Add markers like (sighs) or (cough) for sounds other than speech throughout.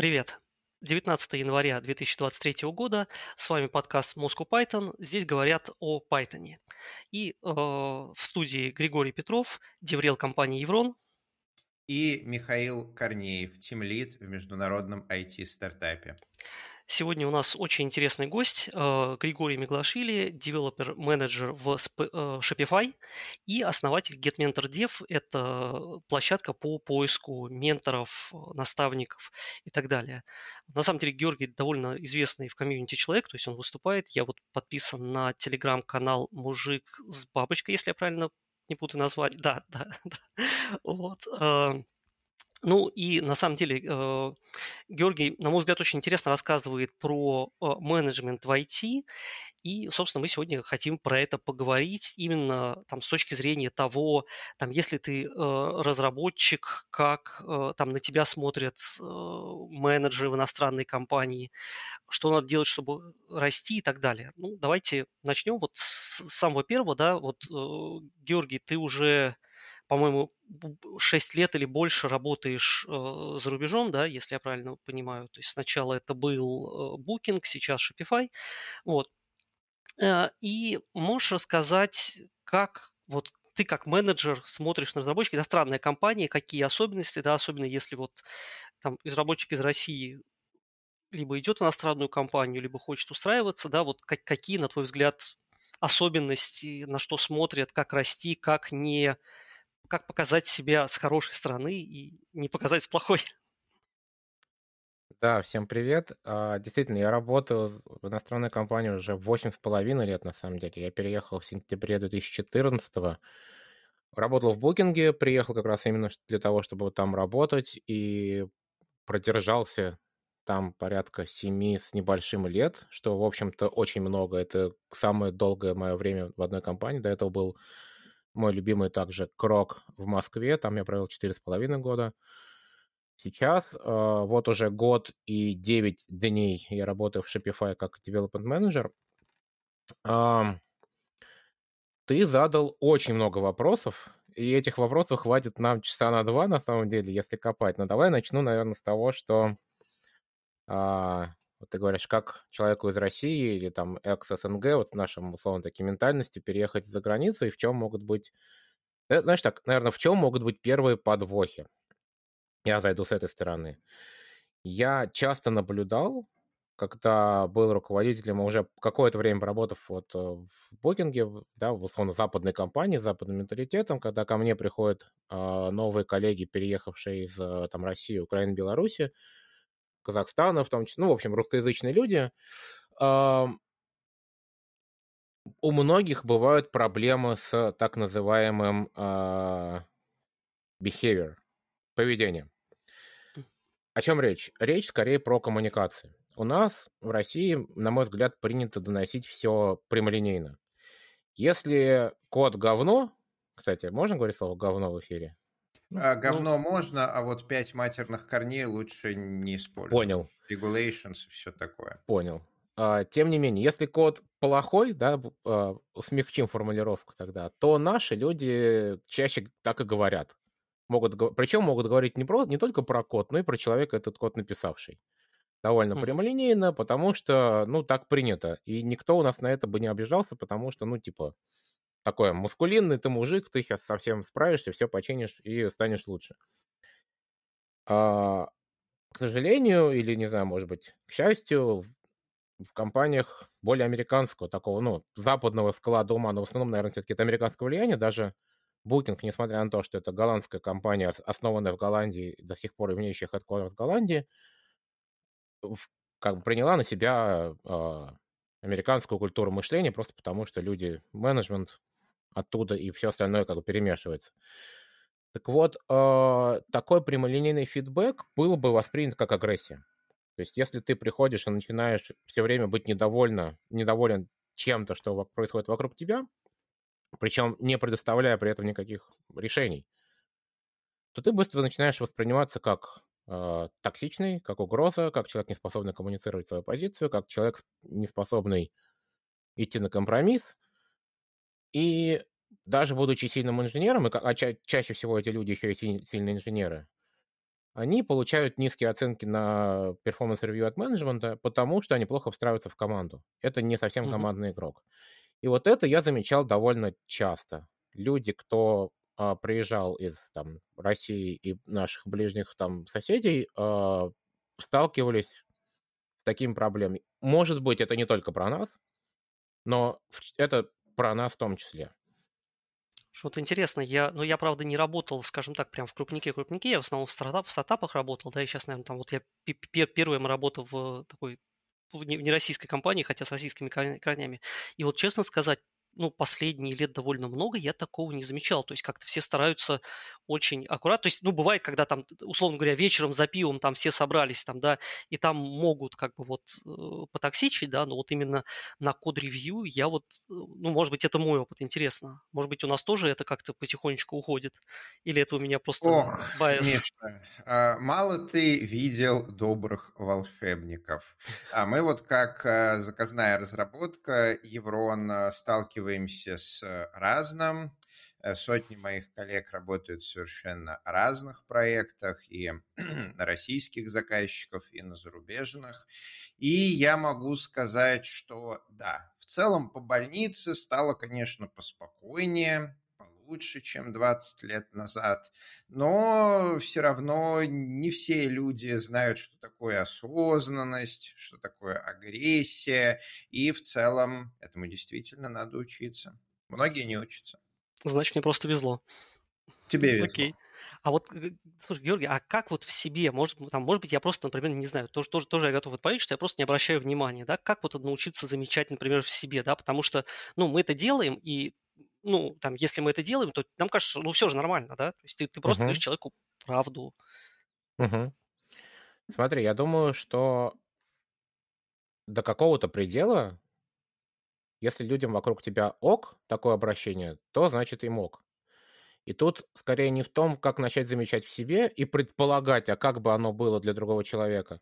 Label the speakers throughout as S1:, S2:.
S1: Привет! 19 января 2023 года. С вами подкаст Moscow Python. Здесь говорят о Python. И э, в студии Григорий Петров, деврел компании Еврон.
S2: И Михаил Корнеев, тимлид в международном IT-стартапе.
S1: Сегодня у нас очень интересный гость э, Григорий Миглашвили, девелопер-менеджер в э, Shopify и основатель GetMentorDev. Это площадка по поиску менторов, наставников и так далее. На самом деле Георгий довольно известный в комьюнити человек, то есть он выступает. Я вот подписан на телеграм-канал «Мужик с бабочкой», если я правильно не буду назвать. Да, да, (laughs) да. Вот. Ну и на самом деле э, Георгий, на мой взгляд, очень интересно рассказывает про э, менеджмент в IT. И, собственно, мы сегодня хотим про это поговорить именно там, с точки зрения того, там, если ты э, разработчик, как там на тебя смотрят менеджеры в иностранной компании, что надо делать, чтобы расти и так далее. Ну, давайте начнем вот с самого первого. Да, вот, Георгий, ты уже по-моему, 6 лет или больше работаешь э, за рубежом, да, если я правильно понимаю. То есть сначала это был э, Booking, сейчас Shopify. Вот. Э, и можешь рассказать, как вот ты как менеджер смотришь на разработчика, иностранная компания, какие особенности, да, особенно если вот там разработчик из России либо идет в иностранную компанию, либо хочет устраиваться, да, вот как, какие, на твой взгляд, особенности, на что смотрят, как расти, как не как показать себя с хорошей стороны и не показать с плохой.
S3: Да, всем привет. А, действительно, я работаю в иностранной компании уже 8,5 лет, на самом деле. Я переехал в сентябре 2014 -го. Работал в букинге, приехал как раз именно для того, чтобы там работать, и продержался там порядка 7 с небольшим лет, что, в общем-то, очень много. Это самое долгое мое время в одной компании. До этого был мой любимый также Крок в Москве, там я провел 4,5 года. Сейчас э, вот уже год и 9 дней я работаю в Shopify как development manager. Э, ты задал очень много вопросов, и этих вопросов хватит нам часа на два, на самом деле, если копать. Но давай начну, наверное, с того, что э, вот ты говоришь, как человеку из России или там экс-СНГ, вот в нашем, условно, таки ментальности, переехать за границу, и в чем могут быть... Э, знаешь так, наверное, в чем могут быть первые подвохи? Я зайду с этой стороны. Я часто наблюдал, когда был руководителем, уже какое-то время поработав вот э, в Букинге, да, в условно западной компании, с западным менталитетом, когда ко мне приходят э, новые коллеги, переехавшие из э, там, России, Украины, Беларуси, Казахстана, в том числе, ну, в общем, русскоязычные люди, у многих бывают проблемы с так называемым э, behavior, поведением. О чем речь? Речь скорее про коммуникации. У нас в России, на мой взгляд, принято доносить все прямолинейно. Если код говно, кстати, можно говорить слово говно в эфире?
S2: Ну, а, говно ну, можно, а вот пять матерных корней лучше не использовать.
S3: Понял.
S2: Regulations и все такое.
S3: Понял. А, тем не менее, если код плохой, да, а, смягчим формулировку тогда, то наши люди чаще так и говорят. Могут, причем могут говорить не, про, не только про код, но и про человека, этот код написавший. Довольно mm. прямолинейно, потому что, ну, так принято. И никто у нас на это бы не обижался, потому что, ну, типа, такой мускулинный ты мужик, ты сейчас совсем справишься, все починишь и станешь лучше. А, к сожалению, или, не знаю, может быть, к счастью, в компаниях более американского, такого, ну, западного склада ума, но в основном, наверное, все-таки это американское влияние, даже Booking, несмотря на то, что это голландская компания, основанная в Голландии, до сих пор имеющая headquarters в Голландии, как бы приняла на себя э, американскую культуру мышления, просто потому что люди, менеджмент оттуда и все остальное как бы перемешивается. Так вот, э, такой прямолинейный фидбэк был бы воспринят как агрессия. То есть, если ты приходишь и начинаешь все время быть недовольна, недоволен чем-то, что происходит вокруг тебя, причем не предоставляя при этом никаких решений, то ты быстро начинаешь восприниматься как э, токсичный, как угроза, как человек, не способный коммуницировать свою позицию, как человек, не способный идти на компромисс. И даже будучи сильным инженером, а ча- чаще всего эти люди еще и сильные инженеры, они получают низкие оценки на performance review от менеджмента, потому что они плохо встраиваются в команду. Это не совсем mm-hmm. командный игрок. И вот это я замечал довольно часто. Люди, кто а, приезжал из там, России и наших ближних там соседей, а, сталкивались с такими проблемами. Может быть, это не только про нас, но это про нас в том числе.
S1: Что-то интересно. Я, ну, я, правда, не работал, скажем так, прям в крупнике-крупнике. Я в основном в, стартап, в стартапах работал, да, и сейчас, наверное, там вот я первая моя работа в такой в нероссийской компании, хотя с российскими корнями. И вот, честно сказать, ну, последние лет довольно много, я такого не замечал. То есть как-то все стараются очень аккуратно. То есть, ну, бывает, когда там, условно говоря, вечером за пивом там все собрались, там, да, и там могут как бы вот э, потоксичить, да, но вот именно на code review я вот, э, ну, может быть, это мой опыт, интересно. Может быть, у нас тоже это как-то потихонечку уходит? Или это у меня просто
S2: bias? Миша, а, мало ты видел добрых волшебников. А мы вот как э, заказная разработка Еврон сталкиваемся сталкиваемся с э, разным. Э, сотни моих коллег работают в совершенно разных проектах, и (clears throat) на российских заказчиков, и на зарубежных. И я могу сказать, что да, в целом по больнице стало, конечно, поспокойнее, лучше, чем 20 лет назад, но все равно не все люди знают, что такое осознанность, что такое агрессия, и в целом этому действительно надо учиться. Многие не учатся.
S1: Значит, мне просто везло.
S2: Тебе (laughs) везло. Окей.
S1: А вот, э, слушай, Георгий, а как вот в себе, может, там, может быть, я просто, например, не знаю, тоже, тоже, тоже я готов отповедать, что я просто не обращаю внимания, да, как вот научиться замечать, например, в себе, да, потому что, ну, мы это делаем, и ну, там, если мы это делаем, то нам кажется, ну, все же нормально, да? То есть ты, ты просто uh-huh. говоришь человеку правду.
S3: Угу. Смотри, я думаю, что до какого-то предела, если людям вокруг тебя ок, такое обращение, то значит им ок. И тут скорее не в том, как начать замечать в себе и предполагать, а как бы оно было для другого человека.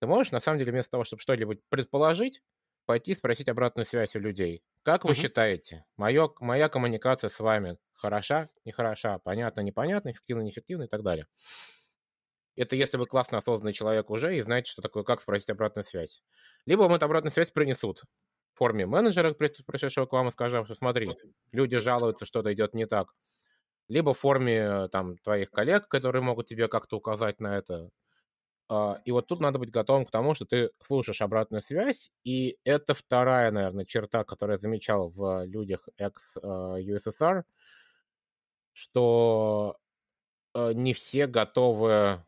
S3: Ты можешь, на самом деле, вместо того, чтобы что-нибудь предположить, пойти спросить обратную связь у людей. Как вы угу. считаете, моё, моя коммуникация с вами хороша, нехороша, понятно, непонятно, эффективно, неэффективно и так далее? Это если вы классно осознанный человек уже и знаете, что такое, как спросить обратную связь. Либо вам эту обратную связь принесут в форме менеджера, пришедшего к вам и скажем, что смотри, люди жалуются, что-то идет не так. Либо в форме там, твоих коллег, которые могут тебе как-то указать на это. А, и вот тут надо быть готовым к тому, что ты слушаешь обратную связь, и это вторая, наверное, черта, которую я замечал в людях ex-USSR, что э, не все готовы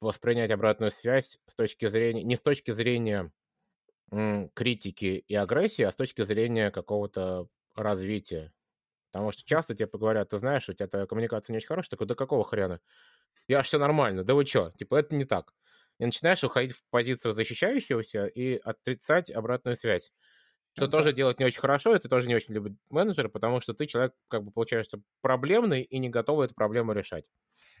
S3: воспринять обратную связь с точки зрения, не с точки зрения критики и агрессии, а с точки зрения какого-то развития. Потому что часто тебе поговорят, ты знаешь, у тебя коммуникация не очень хорошая, такой, да какого хрена? Я все нормально, да вы что? Типа, это не так. И начинаешь уходить в позицию защищающегося и отрицать обратную связь. Что да. тоже делать не очень хорошо, это тоже не очень любит менеджеры, потому что ты человек, как бы, получаешься проблемный и не готов эту проблему решать.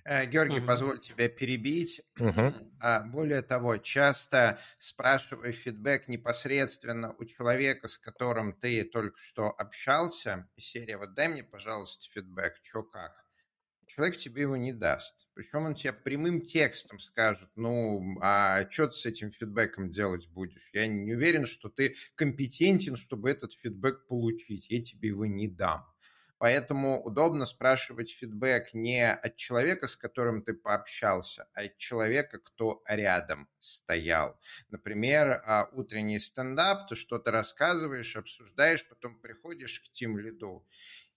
S2: Э, Георгий, угу. позволь тебя перебить. Угу. (clears throat) А, более того, часто спрашиваю фидбэк непосредственно у человека, с которым ты только что общался, серия «Вот дай мне, пожалуйста, фидбэк, что как» человек тебе его не даст. Причем он тебе прямым текстом скажет, ну, а что ты с этим фидбэком делать будешь? Я не уверен, что ты компетентен, чтобы этот фидбэк получить. Я тебе его не дам. Поэтому удобно спрашивать фидбэк не от человека, с которым ты пообщался, а от человека, кто рядом стоял. Например, а, утренний стендап, ты что-то рассказываешь, обсуждаешь, потом приходишь к тим лиду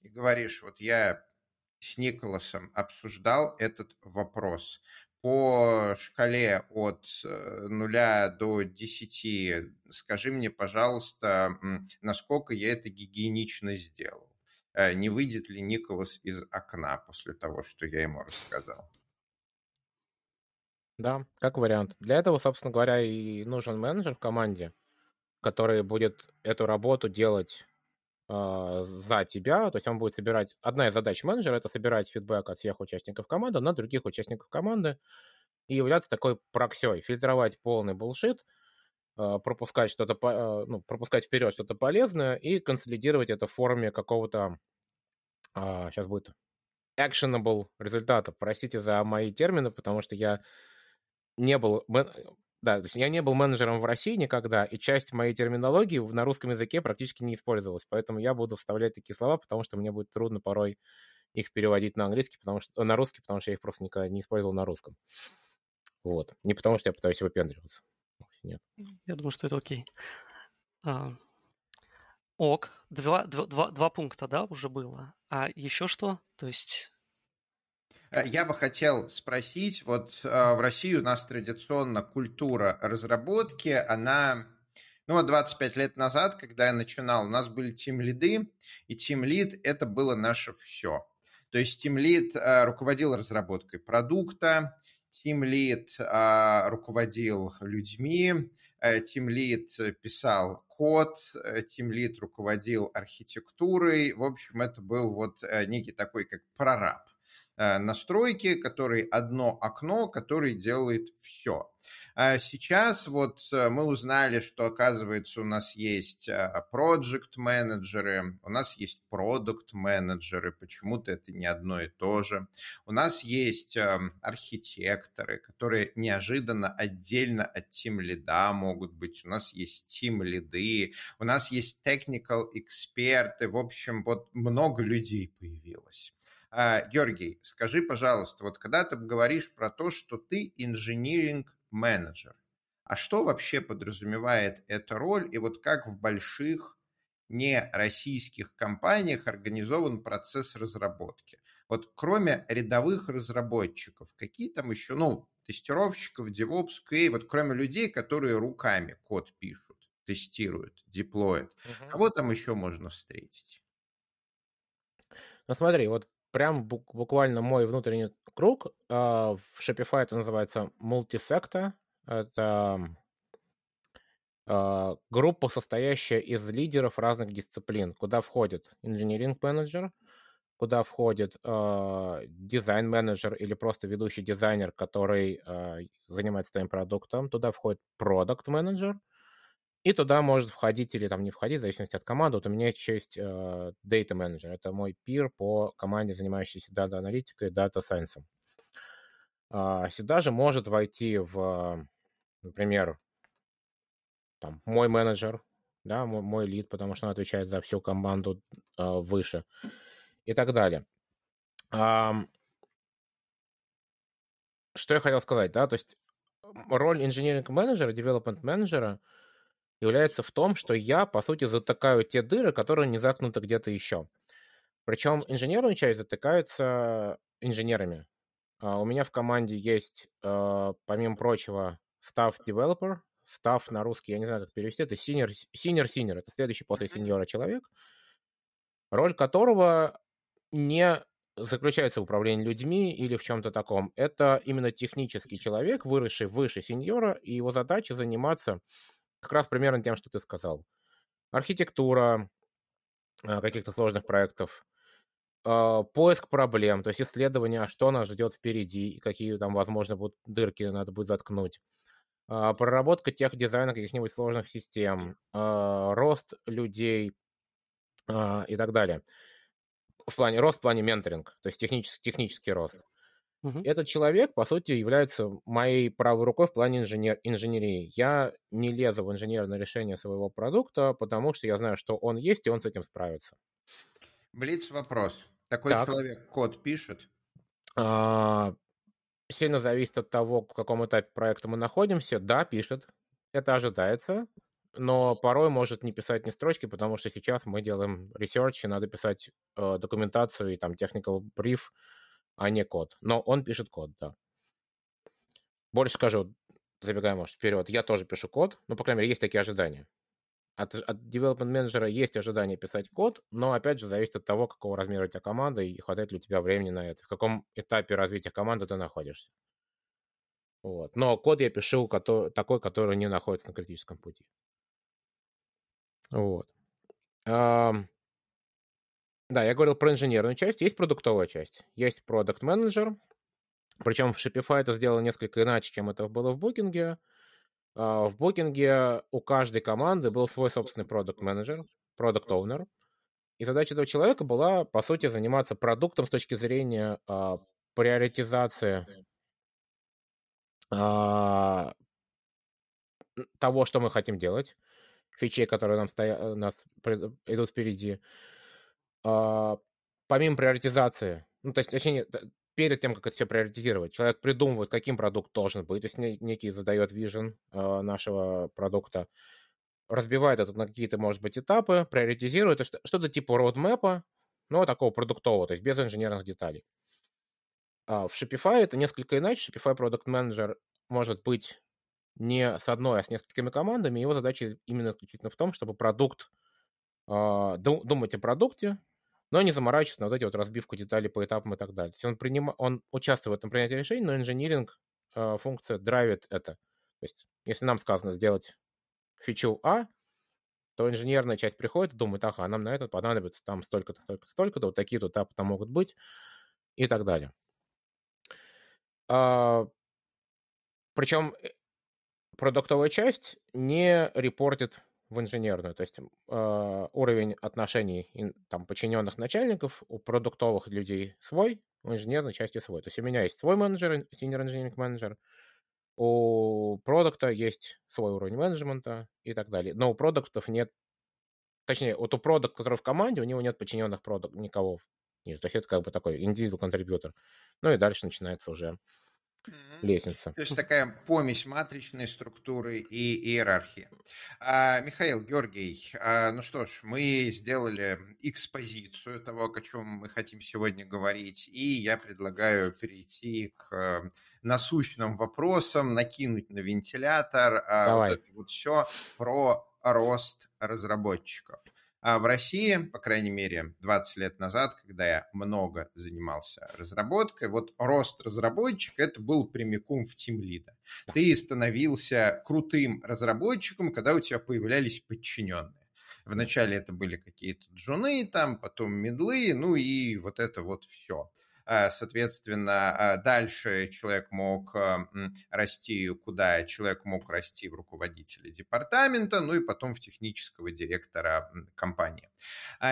S2: и говоришь, вот я с Николасом обсуждал этот вопрос. По шкале от 0 э, до 10 скажи мне, пожалуйста, насколько я это гигиенично сделал. Э, не выйдет ли Николас из окна после того, что я ему рассказал?
S3: Да, как вариант. Для этого, собственно говоря, и нужен менеджер в команде, который будет эту работу делать а, за тебя, то есть он будет собирать, одна из задач менеджера это собирать фидбэк от всех участников команды на других участников команды и являться такой проксей, фильтровать полный булшит, а, пропускать что-то, а, ну, пропускать вперед что-то полезное и консолидировать это в форме какого-то, сейчас будет actionable результатов. Простите за мои термины, потому что я не был... Да, то есть я не был менеджером в России никогда, и часть моей терминологии на русском языке практически не использовалась. Поэтому я буду вставлять такие слова, потому что мне будет трудно порой их переводить на английский, потому что на русский, потому что я их просто никогда не использовал на русском. Вот. Не потому что я пытаюсь выпендриваться.
S1: Нет. Я думаю, что это окей. А, ок, два, два, два пункта, да, уже было. А еще что? То есть
S2: Э, я бы хотел спросить, вот э, в России у нас традиционно культура разработки, она ну вот 25 лет назад, когда я начинал, у нас были тим-лиды, и тим-лид – это было наше все. То есть тим-лид э, руководил разработкой продукта, тим-лид руководил людьми, тим-лид писал код, тим-лид руководил архитектурой. В общем, это был вот некий такой как прораб. Э, настройки, который одно окно, который делает все. А сейчас вот э, мы узнали, что, оказывается, у нас есть проект менеджеры у нас есть продукт менеджеры почему-то это не одно и то же. У нас есть эм, архитекторы, которые неожиданно отдельно от тим лида могут быть. У нас есть тим лиды, у нас есть technical эксперты. В общем, вот много людей появилось. А, Георгий, скажи, пожалуйста, вот когда ты говоришь про то, что ты инжиниринг менеджер, а что вообще подразумевает эта роль и вот как в больших не российских компаниях организован процесс разработки? Вот кроме рядовых разработчиков, какие там еще, ну, тестировщиков, DevOps, QA, вот кроме людей, которые руками код пишут, тестируют, деплоят, угу. кого там еще можно встретить?
S3: Ну смотри, вот прям буквально мой внутренний круг. А, в Shopify это называется мультисекта. Это а, группа, состоящая из лидеров разных дисциплин, куда входит инженеринг менеджер, куда входит э, дизайн-менеджер или просто ведущий дизайнер, который занимается твоим продуктом, туда входит продукт-менеджер, и туда может входить или там не входить, в зависимости от команды. Вот у меня есть э, Data Manager. Это мой peer по команде, занимающейся дата-аналитикой и дата-сайенсом. А, сюда же может войти в, например, там, мой менеджер, да, мой, мой lead, потому что он отвечает за всю команду э, выше и так далее. А, что я хотел сказать, да, то есть роль инженеринг-менеджера, девелопмент-менеджера – является в том, что я, по сути, затыкаю те дыры, которые не заткнуты где-то еще. Причем инженерную часть затыкается инженерами. Uh, у меня в команде есть, uh, помимо прочего, staff developer. Staff на русский, я не знаю, как перевести, это senior, senior, senior. Это следующий после сеньора человек, роль которого не заключается в управлении людьми или в чем-то таком. Это именно технический человек, выросший выше сеньора, и его задача заниматься как раз примерно тем, что ты сказал. Архитектура а, каких-то сложных проектов, а, поиск проблем, то есть исследование, а что нас ждет впереди, какие там, возможно, будут дырки надо будет заткнуть. Проработка тех дизайна каких-нибудь сложных систем, рост людей и так далее. В плане рост, в плане менторинг, то есть технический, технический рост. Угу. Этот человек, по сути, является моей правой рукой в плане инженер, инженерии. Я не лезу в инженерное решение своего продукта, потому что я знаю, что он есть, и он с этим справится.
S2: Блиц вопрос. Такой так. человек код пишет?
S3: А, сильно зависит от того, в каком этапе проекта мы находимся. Да, пишет. Это ожидается. Но порой может не писать ни строчки, потому что сейчас мы делаем research, и надо писать э, документацию и там technical brief, а не код. Но он пишет код, да. Больше скажу, забегая, может, вперед, я тоже пишу код, ну, по крайней мере, есть такие ожидания. От, от development менеджера есть ожидание писать код, но, опять же, зависит от того, какого размера у тебя команда и хватает ли у тебя времени на это, в каком этапе развития команды ты находишься. Вот. Но код я пишу который, такой, который не находится на критическом пути. Вот. Да, я говорил про инженерную часть, есть продуктовая часть, есть продукт менеджер причем в Shopify это сделано несколько иначе, чем это было в Booking. А, в Booking у каждой команды был свой собственный продукт менеджер продукт оунер И задача этого человека была, по сути, заниматься продуктом с точки зрения а, приоритизации а, того, что мы хотим делать, фичей, которые нам стоя, нас идут впереди. А, помимо приоритизации, ну, то есть, точнее, перед тем, как это все приоритизировать, человек придумывает, каким продукт должен быть, то есть некий задает вижен э, нашего продукта, разбивает это на какие-то, может быть, этапы, приоритизирует, что-то типа роудмэпа, но такого продуктового, то есть без инженерных деталей. А в Shopify это несколько иначе. Shopify Product Manager может быть не с одной, а с несколькими командами. Его задача именно исключительно в том, чтобы продукт, думать о продукте, но не заморачиваться на вот эти вот разбивку деталей по этапам и так далее. То есть он, приним... он участвует в этом принятии решений, но инжиниринг э, функция драйвит это. То есть если нам сказано сделать фичу А, то инженерная часть приходит и думает, ага, нам на это понадобится там столько-то, столько-то, столько-то, вот такие-то этапы там могут быть и так далее. А, причем э, продуктовая часть не репортит в инженерную. То есть э, уровень отношений там, подчиненных начальников у продуктовых людей свой, у инженерной части свой. То есть у меня есть свой менеджер, senior engineering менеджер, у продукта есть свой уровень менеджмента и так далее. Но у продуктов нет, точнее, вот у продукта, который в команде, у него нет подчиненных продукт, никого. Нет, то есть это как бы такой индивидуал контрибьютор. Ну и дальше начинается уже лестница.
S2: То есть такая помесь матричной структуры и иерархии. А, Михаил, Георгий, а, ну что ж, мы сделали экспозицию того, о чем мы хотим сегодня говорить, и я предлагаю перейти к э, насущным вопросам, накинуть на вентилятор а, Давай. вот это вот все про рост разработчиков. А в России, по крайней мере, 20 лет назад, когда я много занимался разработкой, вот рост разработчика это был прямиком в тимлида. Да. Ты становился крутым разработчиком, когда у тебя появлялись подчиненные. Вначале это были какие-то джуны, там, потом медлы, ну и вот это вот все. А, соответственно, а, дальше человек мог а, расти куда? Человек мог расти в руководителя департамента, ну и потом в технического директора компании.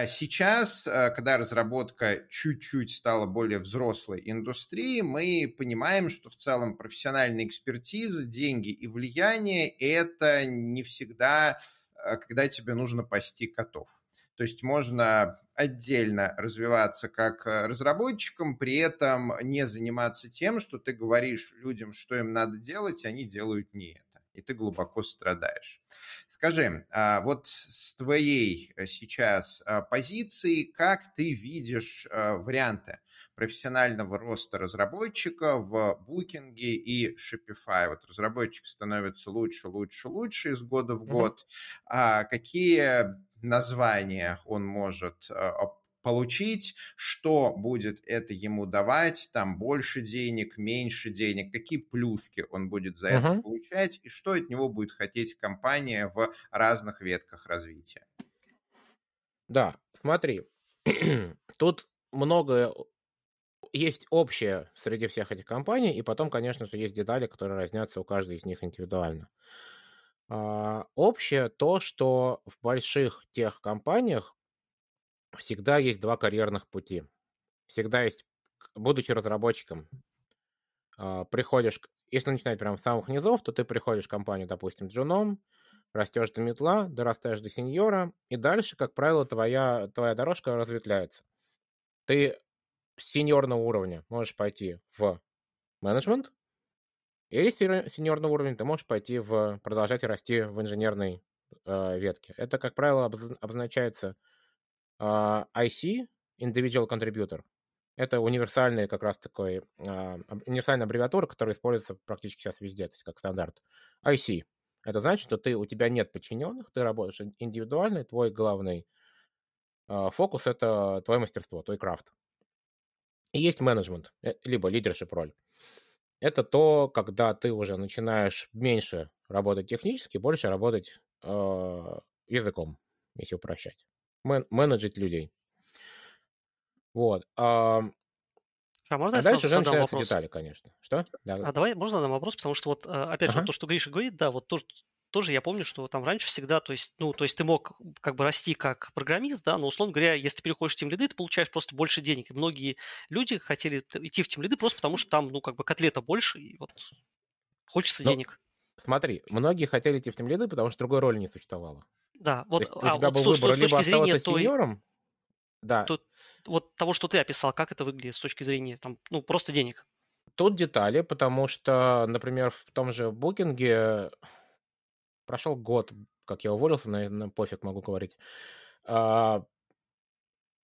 S2: Сейчас, когда разработка чуть-чуть стала более взрослой индустрией, мы понимаем, что в целом профессиональная экспертиза, деньги и влияние – это не всегда, когда тебе нужно пасти котов. То есть можно отдельно развиваться как э, разработчиком, при этом не заниматься тем, что ты говоришь людям, что им надо делать, и они делают не это. И ты глубоко страдаешь. Скажи, а вот с твоей э, сейчас э, позиции, как ты видишь варианты профессионального роста разработчика в Booking и Shopify? Вот разработчик становится лучше, лучше, лучше из года в год. Mm-hmm. А какие название он может э, получить, что будет это ему давать, там больше денег, меньше денег, какие плюшки он будет за uh-huh. это получать и что от него будет хотеть компания в разных ветках развития.
S3: Да, смотри, (clears throat) тут много есть общее среди всех этих компаний, и потом, конечно же, есть детали, которые разнятся у каждой из них индивидуально. А, общее то, что в больших тех компаниях всегда есть два карьерных пути. Всегда есть, будучи разработчиком, а, приходишь, если начинать прямо с самых низов, то ты приходишь в компанию, допустим, джуном, растешь до метла, дорастаешь до сеньора, и дальше, как правило, твоя, твоя дорожка разветвляется. Ты с сеньорного уровня можешь пойти в менеджмент, или сеньорный уровень, ты можешь пойти в продолжать расти в инженерной э, ветке. Это, как правило, обозначается э, IC, Individual Contributor. Это универсальный как раз такой, э, универсальная аббревиатура, которая используется практически сейчас везде, то есть как стандарт. IC. Это значит, что ты, у тебя нет подчиненных, ты работаешь индивидуально, твой главный э, фокус – это твое мастерство, твой крафт. И есть менеджмент, э, либо лидершип роль это то, когда ты уже начинаешь меньше работать технически, больше работать э, языком, если упрощать. Мен- менеджить людей. Вот. А, а, можно а дальше уже начинаются вопрос? детали, конечно. Что?
S1: Да. А давай, можно нам вопрос, потому что вот, э, опять ага. же, то, что Гриша говорит, да, вот то, тоже я помню, что там раньше всегда, то есть, ну, то есть ты мог как бы расти как программист, да, но, условно говоря, если ты переходишь в тем лиды, ты получаешь просто больше денег. И многие люди хотели идти в тем лиды просто потому, что там, ну, как бы котлета больше, и вот хочется но, денег.
S3: Смотри, многие хотели идти в тем лиды, потому что другой роли не существовало.
S1: Да, вот,
S3: то есть, а, у тебя вот был выбор либо оставаться той... сеньором,
S1: да. То, вот того, что ты описал, как это выглядит с точки зрения, там, ну, просто денег.
S3: Тут детали, потому что, например, в том же букинге прошел год, как я уволился, наверное, пофиг могу говорить. А,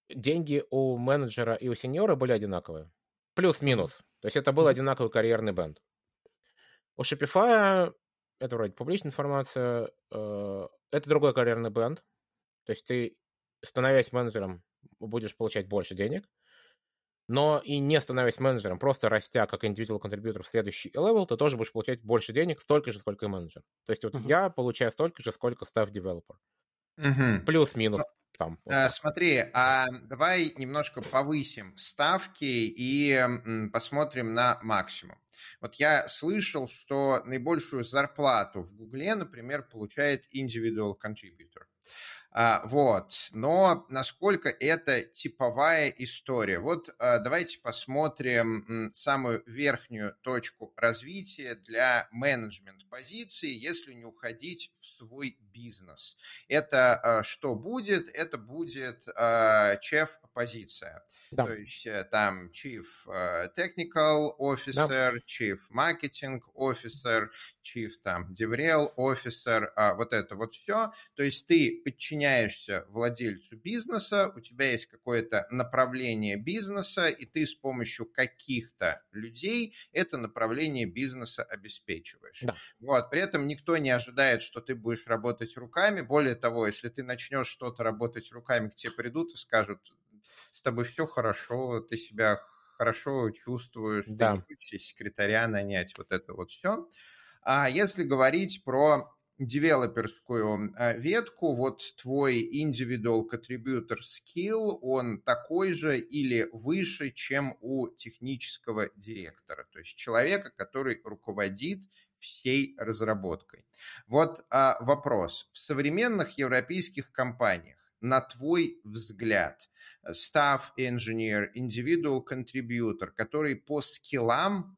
S3: деньги у менеджера и у сеньора были одинаковые. Плюс-минус. То есть это был одинаковый карьерный band. У Shopify, это вроде публичная информация, э, это другой карьерный band. То есть ты, становясь менеджером, будешь получать больше денег но и не становясь менеджером, просто растя как individual contributor в следующий level, ты тоже будешь получать больше денег, столько же, сколько и менеджер. То есть вот uh-huh. я получаю столько же, сколько staff developer. Uh-huh. Плюс-минус.
S2: Там, вот а, смотри, а давай немножко повысим ставки и м, посмотрим на максимум. Вот я слышал, что наибольшую зарплату в Гугле, например, получает individual contributor. А, вот. Но насколько это типовая история? Вот а, давайте посмотрим самую верхнюю точку развития для менеджмент позиции, если не уходить в свой бизнес. Это а, что будет? Это будет чеф позиция. Да. То есть э, там Chief э, Technical Officer, да. Chief Marketing Officer, Chief там DevRel Officer, вот это вот все. То есть ты подчиняешься владельцу бизнеса, у тебя есть какое-то направление бизнеса, и ты с помощью каких-то людей это направление бизнеса обеспечиваешь. Да. Вот. При этом никто не ожидает, что ты будешь работать руками. Более того, если ты начнешь что-то работать руками, к тебе придут и скажут, с тобой все хорошо, ты себя хорошо чувствуешь, да. ты не хочешь секретаря нанять, вот это вот все. А если говорить про девелоперскую а, ветку, вот твой individual contributor skill, он такой же или выше, чем у технического директора, то есть человека, который руководит всей разработкой. Вот а, вопрос. В современных европейских компаниях на твой взгляд, staff engineer, individual contributor, который по скиллам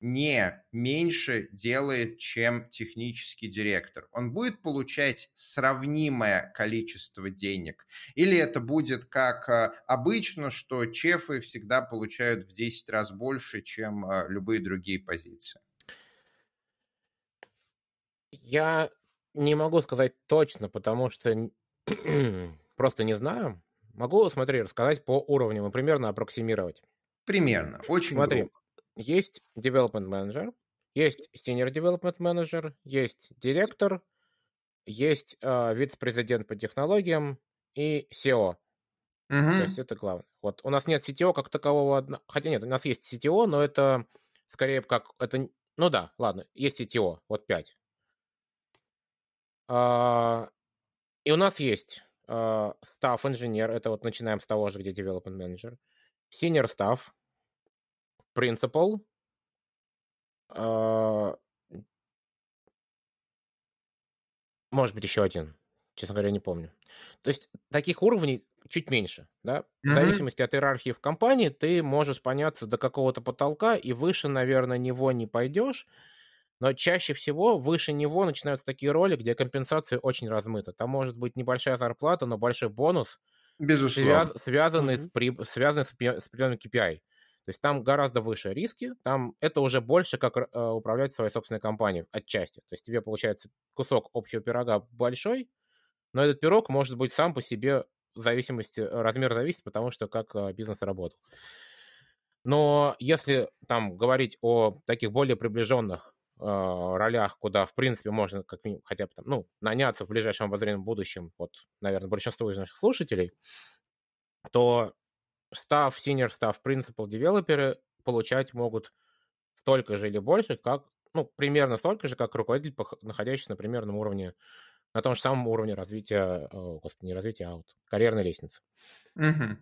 S2: не меньше делает, чем технический директор. Он будет получать сравнимое количество денег? Или это будет как э, обычно, что чефы всегда получают в 10 раз больше, чем э, любые другие позиции?
S3: Я не могу сказать точно, потому что (clears throat) просто не знаю. Могу, смотри, рассказать по уровням и примерно аппроксимировать.
S2: Примерно, очень
S3: Смотри, грубо. Есть development manager, есть senior development manager, есть директор, есть э, вице-президент по технологиям и SEO. Угу. То есть это главное. Вот у нас нет CTO как такового, хотя нет, у нас есть CTO, но это скорее как это, ну да, ладно, есть CTO, вот пять. А, и у нас есть staff инженер, это вот начинаем с того же, где development manager, senior staff, principal, uh, может быть, еще один. Честно говоря, не помню. То есть таких уровней чуть меньше, да? Mm-hmm. В зависимости от иерархии в компании ты можешь поняться до какого-то потолка, и выше, наверное, него не пойдешь, но чаще всего выше него начинаются такие роли, где компенсация очень размыта. Там может быть небольшая зарплата, но большой бонус,
S2: Безусловно.
S3: Связ, связанный, mm-hmm. с, при, связанный с, с определенным KPI. То есть там гораздо выше риски, там это уже больше как э, управлять своей собственной компанией отчасти. То есть тебе получается кусок общего пирога большой, но этот пирог может быть сам по себе в зависимости, размер зависит, потому что как э, бизнес работал. Но если там говорить о таких более приближенных а, ролях, куда, в принципе, можно как минимум хотя бы там, ну, наняться в ближайшем обозримом будущем, вот, наверное, большинство из наших слушателей, то став, senior став, principal девелоперы получать могут столько же или больше, как, ну, примерно столько же, как руководитель, находящийся на примерном уровне, на том же самом уровне развития, о, господи, не развития, а вот карьерной лестницы.
S2: Угу.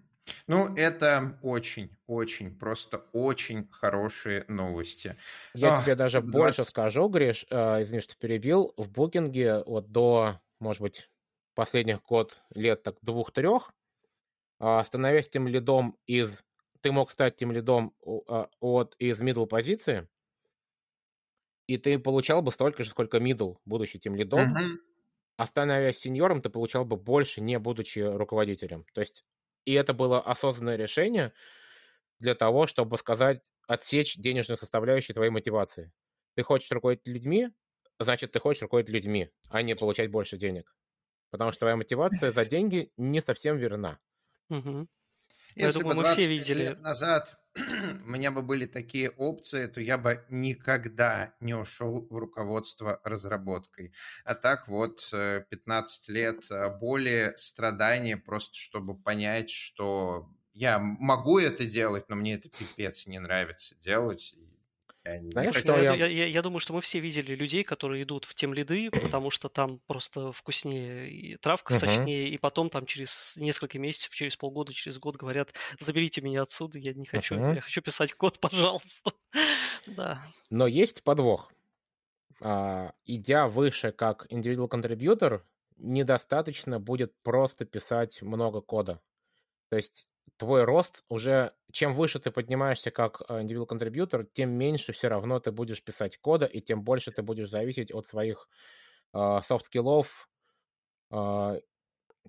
S2: Ну, это очень, очень, просто очень хорошие новости.
S3: Я Ах, тебе даже 20... больше скажу, Гриш, э, извини, что перебил. В букинге вот до, может быть, последних год, лет так двух-трех, становясь тем лидом из... Ты мог стать тем лидом э, от, из middle позиции, и ты получал бы столько же, сколько middle, будучи тем лидом. Uh-huh. А становясь сеньором, ты получал бы больше, не будучи руководителем. То есть и это было осознанное решение для того, чтобы сказать, отсечь денежную составляющую твоей мотивации. Ты хочешь руководить людьми, значит, ты хочешь руководить людьми, а не получать больше денег. Потому что твоя мотивация за (laughs) деньги не совсем верна.
S2: Угу. Если Я думаю, бы мы все видели. лет назад (clears throat) у меня бы были такие опции, то я бы никогда не ушел в руководство разработкой. А так вот 15 э, лет э, боли, страдания, просто чтобы понять, что я могу это делать, но мне это пипец не нравится делать.
S1: Знаешь, что я... Я, я, я думаю, что мы все видели людей, которые идут в тем лиды, потому что там просто вкуснее, и травка uh-huh. сочнее, и потом там через несколько месяцев, через полгода, через год говорят, заберите меня отсюда, я не хочу, uh-huh. я хочу писать код, (laughs) пожалуйста. да.
S3: Но есть подвох. А, идя выше как individual contributor, недостаточно будет просто писать много кода. То есть твой рост уже, чем выше ты поднимаешься как э, individual contributor, тем меньше все равно ты будешь писать кода, и тем больше ты будешь зависеть от своих софт-скиллов, э, э,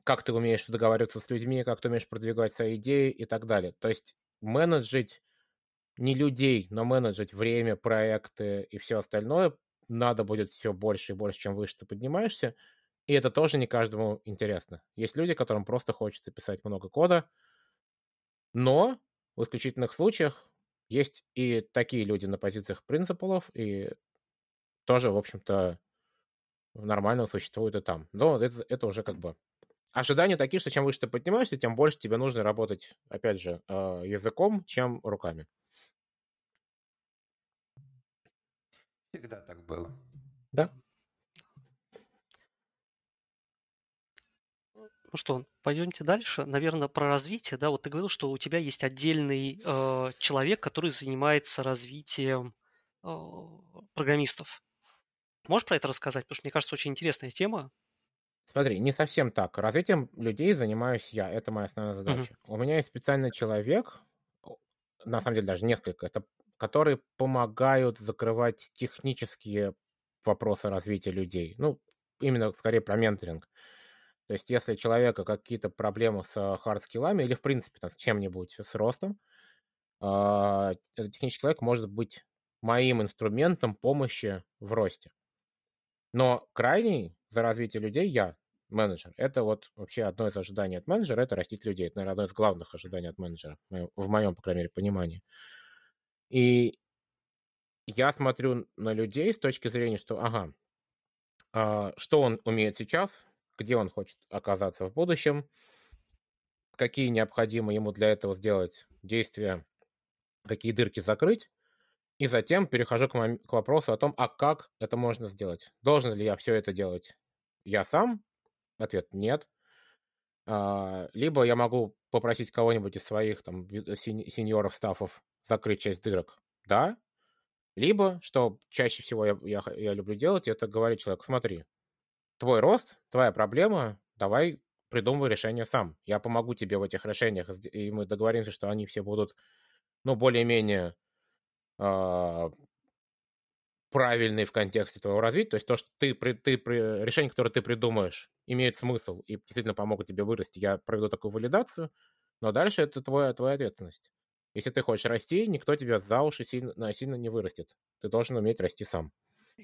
S3: как ты умеешь договариваться с людьми, как ты умеешь продвигать свои идеи и так далее. То есть менеджить не людей, но менеджить время, проекты и все остальное надо будет все больше и больше, чем выше ты поднимаешься. И это тоже не каждому интересно. Есть люди, которым просто хочется писать много кода, но в исключительных случаях есть и такие люди на позициях принципалов, и тоже, в общем-то, нормально существуют и там. Но это, это уже как бы ожидания такие, что чем выше ты поднимаешься, тем больше тебе нужно работать, опять же, э, языком, чем руками.
S2: Всегда так было.
S3: Да.
S1: Ну что, пойдемте дальше. Наверное, про развитие. Да, вот ты говорил, что у тебя есть отдельный э, человек, который занимается развитием э, программистов. Можешь про это рассказать? Потому что мне кажется, очень интересная тема.
S3: Смотри, не совсем так. Развитием людей занимаюсь я. Это моя основная задача. Uh-huh. У меня есть специальный человек, на самом деле даже несколько, это, которые помогают закрывать технические вопросы развития людей. Ну, именно скорее про менторинг. То есть, если у человека какие-то проблемы с хардскиллами или, в принципе, там, с чем-нибудь, с ростом, э, технический человек может быть моим инструментом помощи в росте. Но крайний за развитие людей я, менеджер. Это вот вообще одно из ожиданий от менеджера, это растить людей. Это, наверное, одно из главных ожиданий от менеджера, в моем, по крайней мере, понимании. И я смотрю на людей с точки зрения, что, ага, э, что он умеет сейчас, где он хочет оказаться в будущем, какие необходимо ему для этого сделать действия, какие дырки закрыть, и затем перехожу к, мом- к вопросу о том, а как это можно сделать. Должен ли я все это делать я сам? Ответ – нет. А, либо я могу попросить кого-нибудь из своих там сеньоров, стафов закрыть часть дырок. Да. Либо, что чаще всего я, я, я люблю делать, это говорить человеку, смотри, твой рост, твоя проблема, давай придумывай решение сам. Я помогу тебе в этих решениях, и мы договоримся, что они все будут, ну, более-менее э, правильные в контексте твоего развития. То есть то, что ты, ты, решение, которое ты придумаешь, имеет смысл и действительно помогут тебе вырасти. Я проведу такую валидацию, но дальше это твоя, твоя ответственность. Если ты хочешь расти, никто тебя за уши сильно, сильно не вырастет. Ты должен уметь расти сам.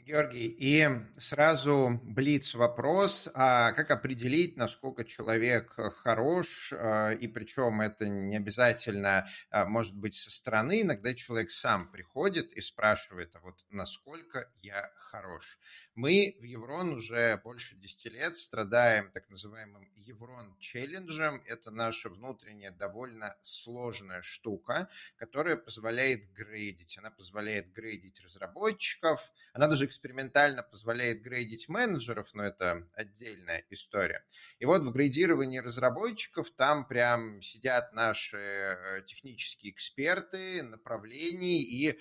S2: Георгий, и сразу блиц вопрос, а как определить, насколько человек хорош, а, и причем это не обязательно а, может быть со стороны, иногда человек сам приходит и спрашивает, а вот насколько я хорош. Мы в Еврон уже больше 10 лет страдаем так называемым Еврон челленджем. Это наша внутренняя довольно сложная штука, которая позволяет грейдить. Она позволяет грейдить разработчиков, она даже экспериментально позволяет грейдить менеджеров, но это отдельная история. И вот в грейдировании разработчиков там прям сидят наши э, технические эксперты направлений и э,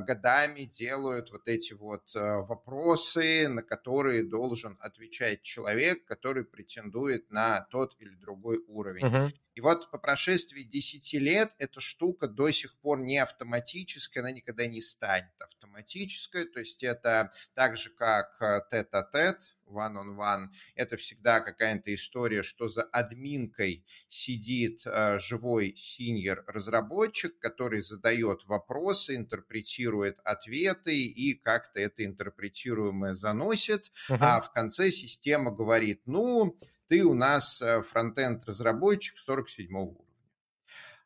S2: годами делают вот эти вот э, вопросы, на которые должен отвечать человек, который претендует на тот или другой уровень. Uh-huh. И вот по прошествии 10 лет эта штука до сих пор не автоматическая, она никогда не станет автоматической. То есть это так же, как э, тет-а-тет, one-on-one, это всегда какая-то история, что за админкой сидит э, живой синьор-разработчик, который задает вопросы, интерпретирует ответы и как-то это интерпретируемое заносит, uh-huh. а в конце система говорит, ну, ты у нас э, фронтенд-разработчик 47 уровня.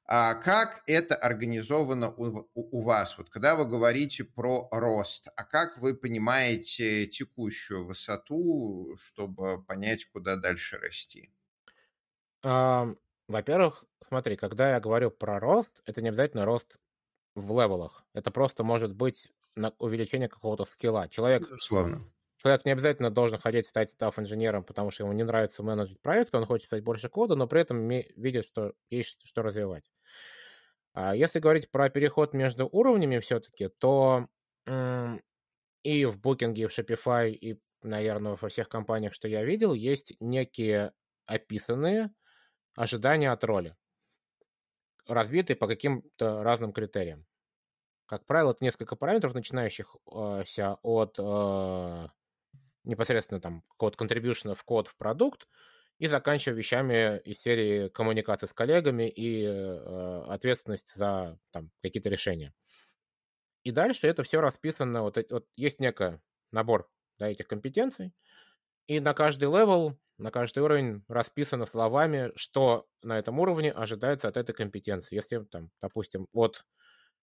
S2: А как это организовано у, у, у вас? Вот когда вы говорите про рост, а как вы понимаете текущую высоту, чтобы понять, куда дальше расти?
S3: Во-первых, смотри, когда я говорю про рост, это не обязательно рост в левелах. Это просто может быть увеличение какого-то скилла. Человек, Безусловно человек не обязательно должен хотеть стать став-инженером, потому что ему не нравится менеджер проекта, он хочет стать больше кода, но при этом видит, что есть что развивать. А если говорить про переход между уровнями все-таки, то и в Booking, и в Shopify, и, наверное, во всех компаниях, что я видел, есть некие описанные ожидания от роли, разбитые по каким-то разным критериям. Как правило, это несколько параметров, начинающихся от э, непосредственно там какого-то в код в продукт и заканчивая вещами из серии коммуникации с коллегами и э, ответственность за там, какие-то решения. И дальше это все расписано, вот, вот есть некий набор да, этих компетенций, и на каждый level, на каждый уровень расписано словами, что на этом уровне ожидается от этой компетенции. Если, там, допустим, от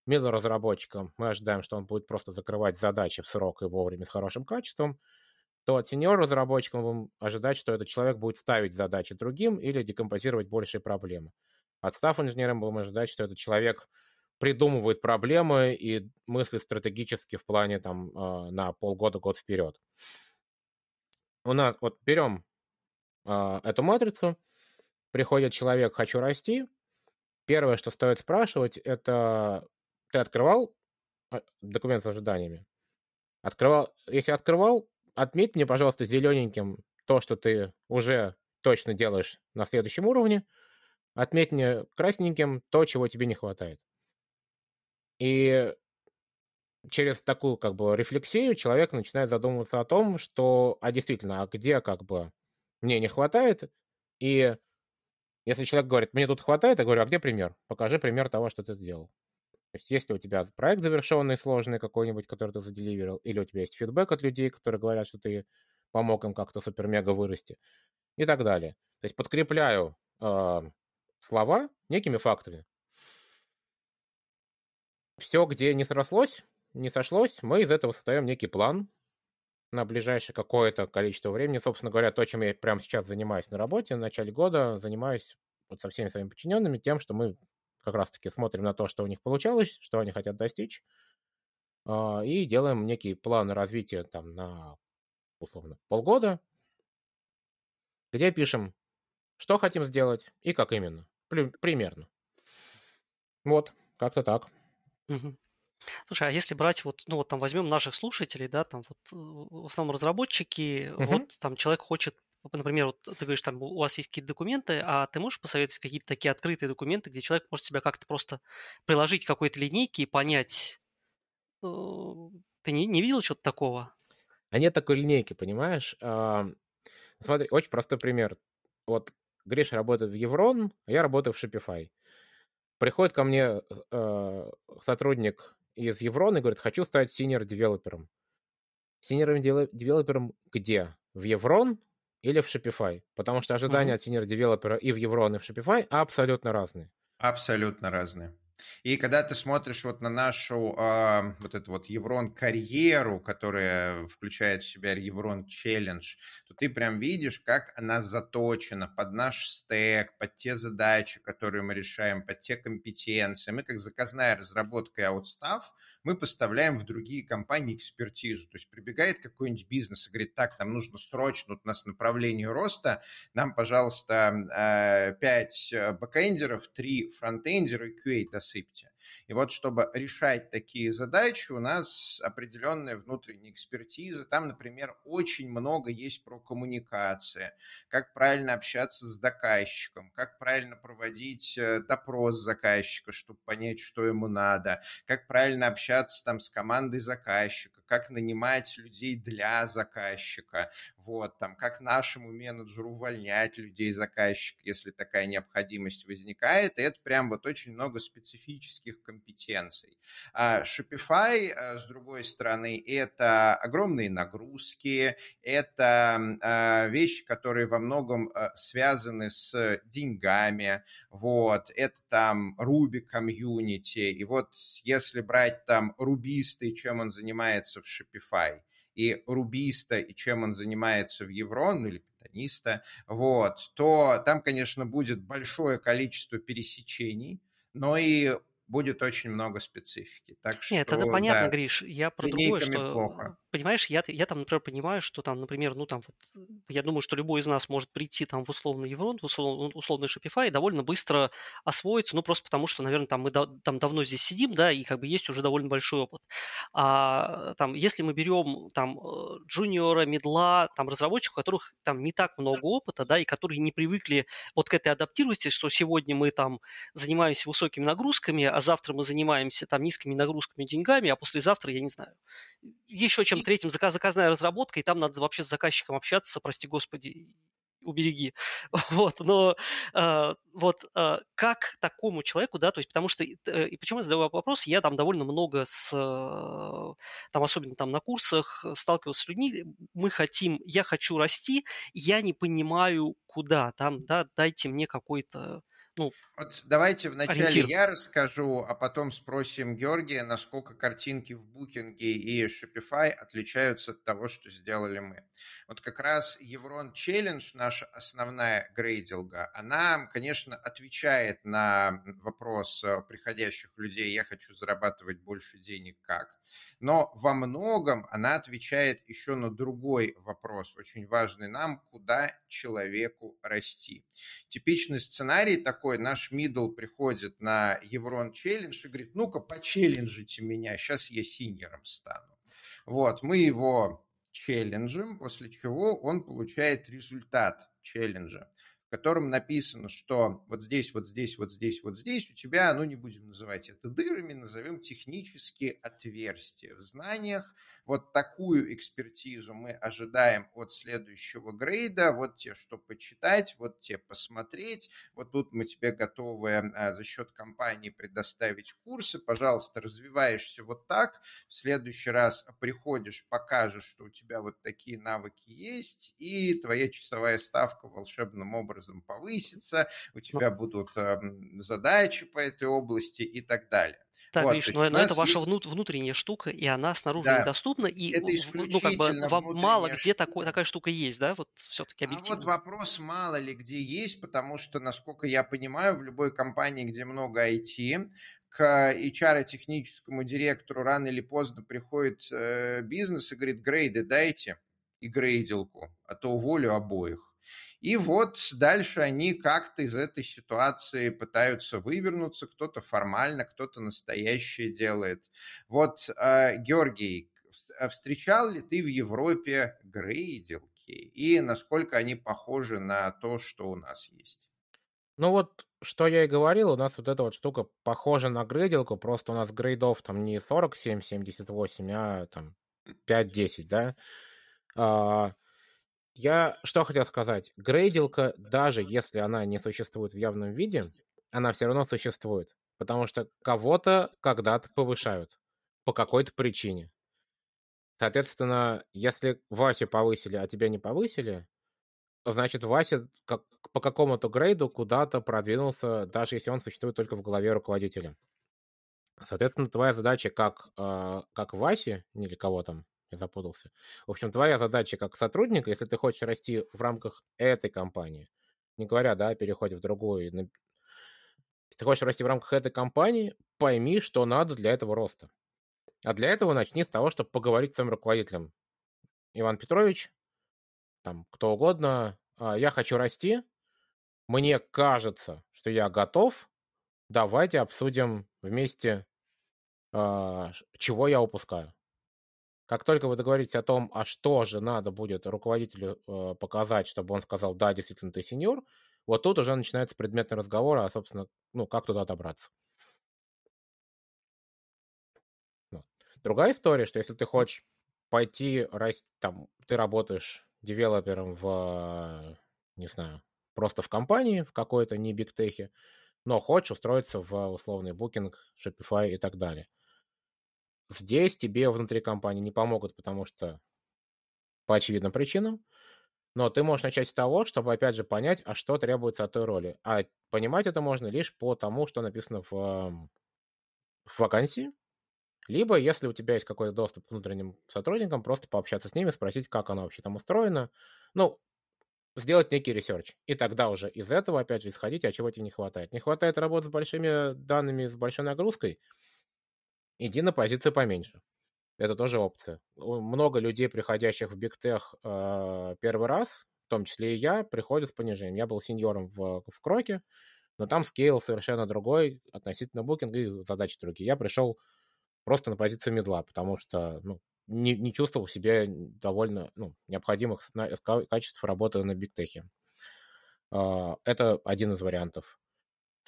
S3: middle разработчика мы ожидаем, что он будет просто закрывать задачи в срок и вовремя с хорошим качеством, то от senior разработчика мы будем ожидать, что этот человек будет ставить задачи другим или декомпозировать большие проблемы. От staff инженером будем ожидать, что этот человек придумывает проблемы и мыслит стратегически в плане там а, на полгода, год вперед. У нас вот берем э, эту матрицу, приходит человек «хочу расти», первое, что стоит спрашивать, это ты открывал а, документ с ожиданиями? Открывал, если открывал, отметь мне, пожалуйста, зелененьким то, что ты уже точно делаешь на следующем уровне. Отметь мне красненьким то, чего тебе не хватает. И через такую как бы рефлексию человек начинает задумываться о том, что, а действительно, а где как бы мне не хватает, и если человек говорит, мне тут хватает, я говорю, а где пример? Покажи пример того, что ты сделал. То есть если у тебя проект завершенный, сложный какой-нибудь, который ты заделиверил, или у тебя есть фидбэк от людей, которые говорят, что ты помог им как-то супер-мега вырасти, и так далее. То есть подкрепляю э, слова некими фактами. Все, где не срослось, не сошлось, мы из этого создаем некий план на ближайшее какое-то количество времени. Собственно говоря, то, чем я прямо сейчас занимаюсь на работе, в начале года занимаюсь вот со всеми своими подчиненными тем, что мы как раз-таки смотрим на то, что у них получалось, что они хотят достичь, а, и делаем некий план развития там на, условно, полгода, где пишем, что хотим сделать и как именно, примерно. Вот, как-то так.
S1: Слушай, а если брать вот, ну вот там возьмем наших слушателей, да, там вот э, в основном разработчики, угу. вот там человек хочет например, вот ты говоришь, там у вас есть какие-то документы, а ты можешь посоветовать какие-то такие открытые документы, где человек может себя как-то просто приложить к какой-то линейке и понять, э, ты не, не видел что-то такого?
S3: А нет такой линейки, понимаешь? Смотри, очень простой пример. Вот Гриша работает в Evrone, а я работаю в Shopify. Приходит ко мне э, сотрудник из Evrone и говорит, хочу стать senior девелопером. Senior девелопером где? В Evrone или в Shopify, потому что ожидания mm-hmm. от senior девелопера и в Evrone, и в Shopify абсолютно разные.
S2: Абсолютно разные. И когда ты смотришь вот на нашу э, вот эту вот Еврон карьеру, которая включает в себя Еврон челлендж, то ты прям видишь, как она заточена под наш стек, под те задачи, которые мы решаем, под те компетенции. Мы как заказная разработка и аутстав, мы поставляем в другие компании экспертизу. То есть прибегает какой-нибудь бизнес и говорит, так, нам нужно срочно, у нас направление роста, нам, пожалуйста, 5 э, э, бэкэндеров, 3 фронтендера и QA досыпьте. И вот, чтобы решать такие задачи, у нас определенная внутренняя экспертиза. Там, например, очень много есть про коммуникации, как правильно общаться с заказчиком, как правильно проводить э, допрос заказчика, чтобы понять, что ему надо, как правильно общаться там с командой заказчика, как нанимать людей для заказчика, вот, там, как нашему менеджеру увольнять людей заказчика, если такая необходимость возникает. И это прям вот очень много специфических компетенций. А Shopify, э, с другой стороны, это огромные нагрузки, это а, вещи, которые во многом э, связаны с деньгами, вот, это там Ruby комьюнити, и вот если брать там рубисты, чем он занимается в Shopify, и рубиста, и чем он занимается в Еврон, ну или питаниста, вот, то там, конечно, будет большое количество пересечений, но и будет очень много специфики. Так что,
S1: Нет, это понятно, да, Гриш. Я про другое, что... Плохо. Понимаешь, я, я там, например, понимаю, что там, например, ну там вот, я думаю, что любой из нас может прийти там в условный Еврон, в условный, условный Shopify и довольно быстро освоиться, ну просто потому что, наверное, там мы да, там давно здесь сидим, да, и как бы есть уже довольно большой опыт. А там, если мы берем там э, джуниора, медла, там разработчиков, у которых там не так много опыта, да, и которые не привыкли вот к этой адаптированности, что сегодня мы там занимаемся высокими нагрузками, а завтра мы занимаемся там низкими нагрузками деньгами, а послезавтра, я не знаю, еще чем третьим заказ, заказная разработка, и там надо вообще с заказчиком общаться, прости господи, убереги. (laughs) Вот, но э, вот э, как такому человеку, да, то есть потому что, э, и почему я задаю вопрос, я там довольно много с, э, там особенно там на курсах сталкивался с людьми, мы хотим, я хочу расти, я не понимаю куда, там, да, дайте мне какой-то ну,
S2: вот давайте вначале ориентир. я расскажу, а потом спросим Георгия, насколько картинки в Букинге и Shopify отличаются от того, что сделали мы. Вот как раз Еврон Челлендж, наша основная грейдилга, она, конечно, отвечает на вопрос э, приходящих людей, я хочу зарабатывать больше денег как. Но во многом она отвечает еще на другой вопрос, очень важный нам, куда человеку расти. Типичный сценарий такой, такой наш мидл приходит на Еврон челлендж и говорит, ну-ка, почелленджите меня, сейчас я синьором стану. Вот, мы его челленджим, после чего он получает результат челленджа котором написано, что вот здесь, вот здесь, вот здесь, вот здесь у тебя, ну не будем называть это дырами, назовем технические отверстия в знаниях. Вот такую экспертизу мы ожидаем от следующего грейда. Вот те, что почитать, вот те посмотреть. Вот тут мы тебе готовы а, за счет компании предоставить курсы. Пожалуйста, развиваешься вот так. В следующий раз приходишь, покажешь, что у тебя вот такие навыки есть, и твоя часовая ставка волшебным образом образом повысится, у тебя будут э, задачи по этой области и так далее.
S1: Так, вот, Гриш, но, но это ваша есть... внутренняя штука, и она снаружи да. недоступна, и это ну, как бы мало где штука. такой, такая штука есть, да, вот все-таки объективно.
S2: А вот вопрос мало ли где есть, потому что, насколько я понимаю, в любой компании, где много IT, к HR-техническому директору рано или поздно приходит э, бизнес и говорит, грейды дайте и грейдилку, а то уволю обоих. И вот дальше они как-то из этой ситуации пытаются вывернуться, кто-то формально, кто-то настоящее делает. Вот, э, Георгий, а встречал ли ты в Европе грейдилки и насколько они похожи на то, что у нас есть?
S3: Ну вот, что я и говорил, у нас вот эта вот штука похожа на грейдилку, просто у нас грейдов там не 47-78, а там 5-10, да. Я что хотел сказать. Грейдилка, даже если она не существует в явном виде, она все равно существует. Потому что кого-то когда-то повышают. По какой-то причине. Соответственно, если Васю повысили, а тебя не повысили, значит, Вася как, по какому-то грейду куда-то продвинулся, даже если он существует только в голове руководителя. Соответственно, твоя задача как, э, как Васи, или кого там, я запутался. В общем, твоя задача как сотрудника, если ты хочешь расти в рамках этой компании, не говоря, да, о в другую, если ты хочешь расти в рамках этой компании, пойми, что надо для этого роста. А для этого начни с того, чтобы поговорить с своим руководителем. Иван Петрович, там, кто угодно, а, я хочу расти, мне кажется, что я готов, давайте обсудим вместе, а, чего я упускаю. Как только вы договоритесь о том, а что же надо будет руководителю э, показать, чтобы он сказал, да, действительно, ты сеньор, вот тут уже начинается предметный разговор, а, собственно, ну, как туда добраться. Другая история, что если ты хочешь пойти, там, ты работаешь девелопером в, не знаю, просто в компании, в какой-то не бигтехе, но хочешь устроиться в условный букинг, Shopify и так далее. Здесь тебе внутри компании не помогут, потому что по очевидным причинам, но ты можешь начать с того, чтобы, опять же, понять, а что требуется от той роли. А понимать это можно лишь по тому, что написано в, в вакансии, либо, если у тебя есть какой-то доступ к внутренним сотрудникам, просто пообщаться с ними, спросить, как оно вообще там устроено. Ну, сделать некий research. И тогда уже из этого, опять же, исходить, а чего тебе не хватает. Не хватает работы с большими данными, с большой нагрузкой, иди на позиции поменьше. Это тоже опция. Много людей, приходящих в Tech э, первый раз, в том числе и я, приходят с понижением. Я был сеньором в, в Кроке, но там скейл совершенно другой относительно букинга и задачи другие. Я пришел просто на позиции медла, потому что ну, не, не чувствовал себя довольно ну, необходимых качеств работы на бигтехе. А, это один из вариантов.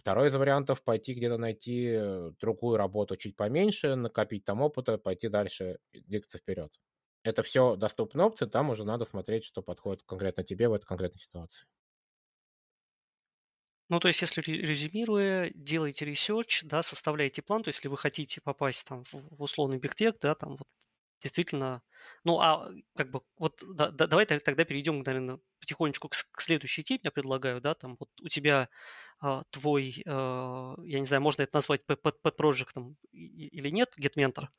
S3: Второй из вариантов – пойти где-то найти другую работу чуть поменьше, накопить там опыта, пойти дальше, двигаться вперед. Это все доступные опции, там уже надо смотреть, что подходит конкретно тебе в этой конкретной ситуации.
S1: Ну, то есть, если резюмируя, делайте research, да, составляйте план, то есть, если вы хотите попасть там в, условный big tech, да, там вот действительно, ну, а как бы вот да, да, давай тогда перейдем, наверное, потихонечку к, к следующей теме, я предлагаю, да, там вот у тебя а, твой, а, я не знаю, можно это назвать под, под проектом или нет, GetMentor.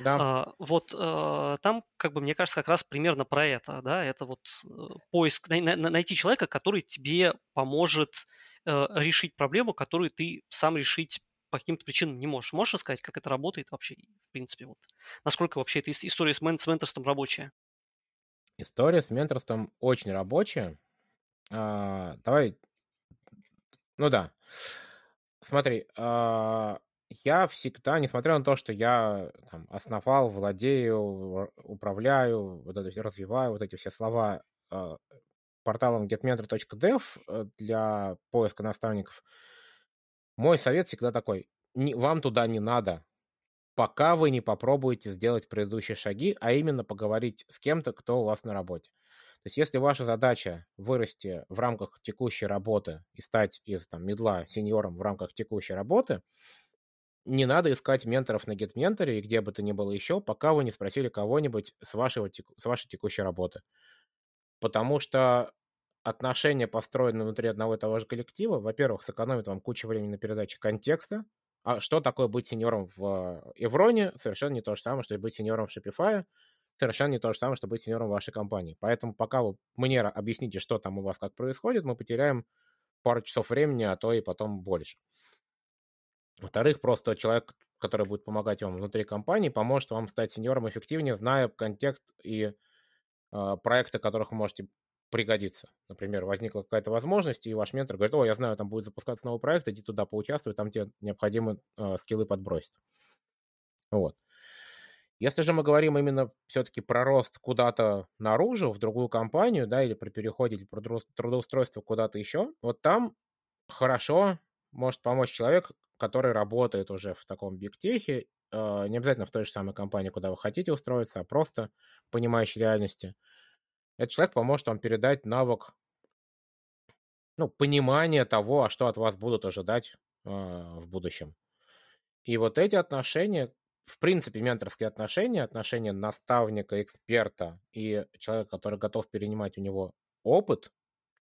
S1: Да. А, вот а, там, как бы, мне кажется, как раз примерно про это, да, это вот э, поиск, на, на, найти человека, который тебе поможет Э, решить проблему, которую ты сам решить по каким-то причинам не можешь. Можешь рассказать, как это работает вообще, в принципе, вот? Насколько вообще эта история с, мен- с менторством рабочая?
S3: История с менторством очень рабочая. А, давай, ну да. Смотри, а, я всегда, несмотря на то, что я там, основал, владею, управляю, вот это, развиваю вот эти все слова, а, порталом getmentor.dev э, для поиска наставников, мой совет всегда такой, вам туда не надо, пока вы не попробуете сделать предыдущие шаги, а именно поговорить с кем-то, кто у вас на работе. То есть если ваша задача вырасти в рамках текущей работы и стать из там, медла сеньором в рамках текущей работы, не надо искать менторов на GetMentor и где бы то ни было еще, пока вы не спросили кого-нибудь с, вашего, с вашей текущей работы потому что отношения, построенные внутри одного и того же коллектива, во-первых, сэкономит вам кучу времени на передаче контекста, а что такое быть сеньором в Евроне, совершенно не то же самое, что быть сеньором в Shopify, совершенно не то же самое, что быть сеньором вашей компании. Поэтому пока вы мне объясните, что там у вас как происходит, мы потеряем пару часов времени, а то и потом больше. Во-вторых, просто человек, который будет помогать вам внутри компании, поможет вам стать сеньором эффективнее, зная контекст и а, проекты, которых вы можете пригодиться. Например, возникла какая-то возможность, и ваш ментор говорит, о, я знаю, там будет запускаться новый проект, иди туда поучаствуй, там тебе необходимые э, скиллы подбросить. Вот. Если же мы говорим именно все-таки про рост куда-то наружу, в другую компанию, да, или при переходе, или про трудоустройство куда-то еще, вот там хорошо может помочь человек, который работает уже в таком бигтехе а, не обязательно в той же самой компании, куда вы хотите устроиться, а просто понимающий реальности. Этот человек поможет вам передать навык ну, понимания того, а что от вас будут ожидать э, в будущем. И вот эти отношения, в принципе, менторские отношения, отношения наставника, эксперта и человека, который готов перенимать у него опыт,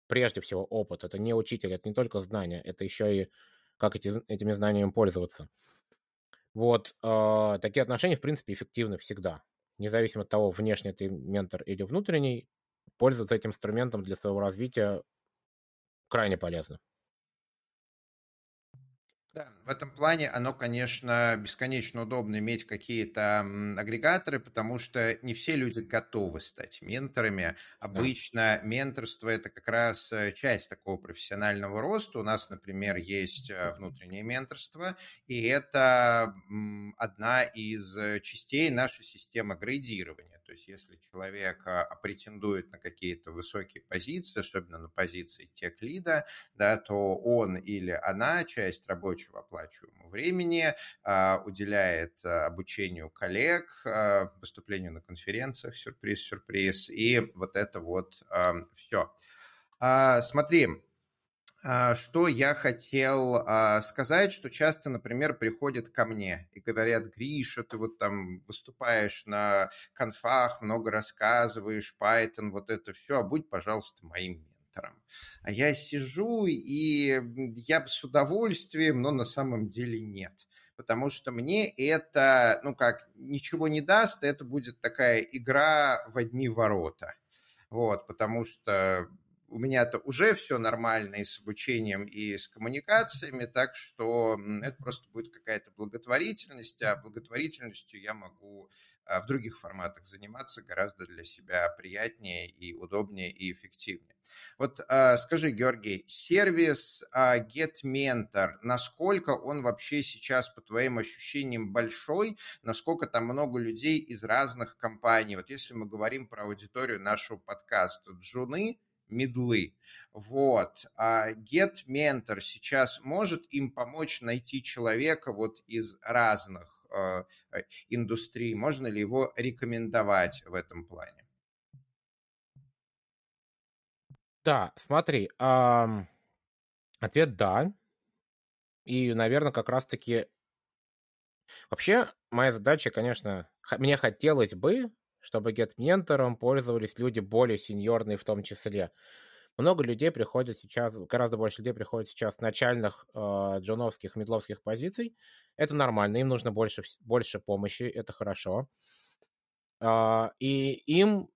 S3: прежде всего опыт, это не учитель, это не только знания, это еще и как эти, этими знаниями пользоваться – Вот э, такие отношения, в принципе, эффективны всегда. Независимо от того, внешний ты ментор или внутренний, пользоваться этим инструментом для своего развития крайне полезно.
S2: Да, в этом плане оно, конечно, бесконечно удобно иметь какие-то агрегаторы, потому что не все люди готовы стать менторами. Обычно да. менторство – это как раз э, часть такого профессионального роста. У нас, например, есть э, внутреннее менторство, и это одна из э, частей нашей системы градирования. То есть если человек претендует на какие-то высокие позиции, особенно на позиции тех-лида, да, то он или она часть рабочего оплачиваемого времени а, уделяет а, обучению коллег, а, выступлению на конференциях, сюрприз-сюрприз, и вот это вот все. Смотри, что я хотел сказать, что часто, например, приходят ко мне и говорят, Гриша, ты вот там выступаешь на конфах, много рассказываешь, Python, вот это все, будь, пожалуйста, моим ментором. А я сижу, и я с удовольствием, но на самом деле нет потому что мне это, ну как, ничего не даст, это будет такая игра в одни ворота. Вот, потому что у меня-то уже все нормально и с обучением, и с коммуникациями, так что это просто будет какая-то благотворительность, а благотворительностью я могу в других форматах заниматься гораздо для себя приятнее и удобнее и эффективнее. Вот а, скажи, Георгий, сервис а, GetMentor, насколько он вообще сейчас, по твоим ощущениям, большой, насколько там много людей из разных компаний? Вот если мы говорим про аудиторию нашего подкаста, джуны, медлы. Вот. А Get Mentor сейчас может им помочь найти человека вот из разных э, индустрий? Можно ли его рекомендовать в этом плане?
S3: Да, смотри, эм, ответ да. И, наверное, как раз-таки... Вообще, моя задача, конечно, мне хотелось бы, чтобы GetMentor пользовались люди более сеньорные в том числе. Много людей приходят сейчас, гораздо больше людей приходят сейчас с начальных э, джуновских, медловских позиций. Это нормально, им нужно больше, больше помощи, это хорошо. Э, и им,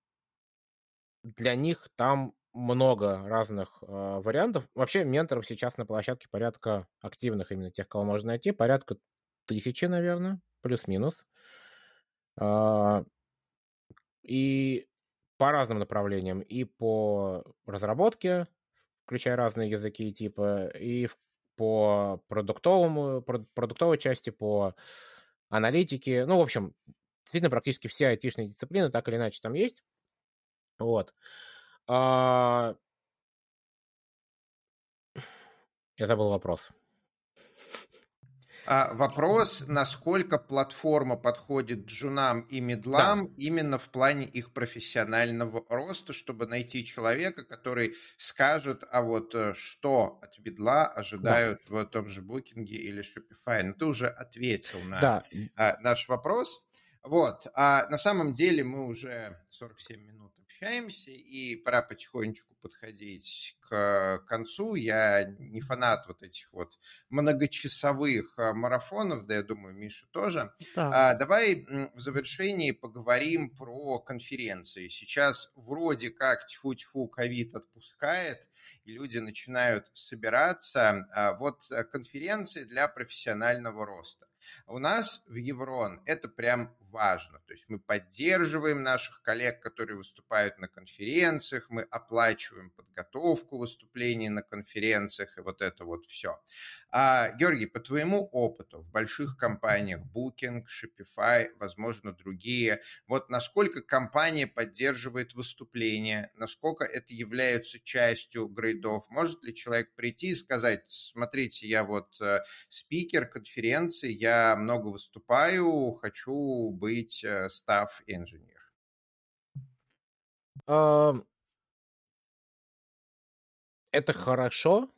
S3: для них там много разных э, вариантов. Вообще менторов сейчас на площадке порядка активных, именно тех, кого можно найти, порядка тысячи, наверное, плюс-минус. Э, и по разным направлениям. И по разработке, включая разные языки и типы, и по продуктовому, продуктовой части, по аналитике. Ну, в общем, действительно, практически все айтишные дисциплины так или иначе там есть. Вот. А... (sighs) Я забыл вопрос.
S2: А, вопрос, насколько платформа подходит джунам и медлам да. именно в плане их профессионального роста, чтобы найти человека, который скажет, а вот э, что от медла ожидают да. в том же букинге или Shopify. Ну, ты уже ответил на да. А, наш вопрос. Вот, а на самом деле мы уже 47 минут общаемся, и пора потихонечку подходить к концу. Я не фанат вот этих вот многочасовых а, марафонов, да, я думаю, Миша тоже. Да. А, давай в завершении поговорим про конференции. Сейчас вроде как тьфу-тьфу ковид отпускает, и люди начинают собираться. А вот э, конференции для профессионального роста. У нас в Еврон это прям важно. То есть мы поддерживаем наших коллег, которые выступают на конференциях, мы оплачиваем подготовку выступлений на конференциях и вот это вот все. А, Георгий, по твоему опыту в больших компаниях Booking, Shopify, возможно, другие, вот насколько компания поддерживает выступления, насколько это является частью грейдов? Может ли человек прийти и сказать, смотрите, я вот э, спикер конференции, я много выступаю, хочу быть став э, инженер?
S3: Это хорошо,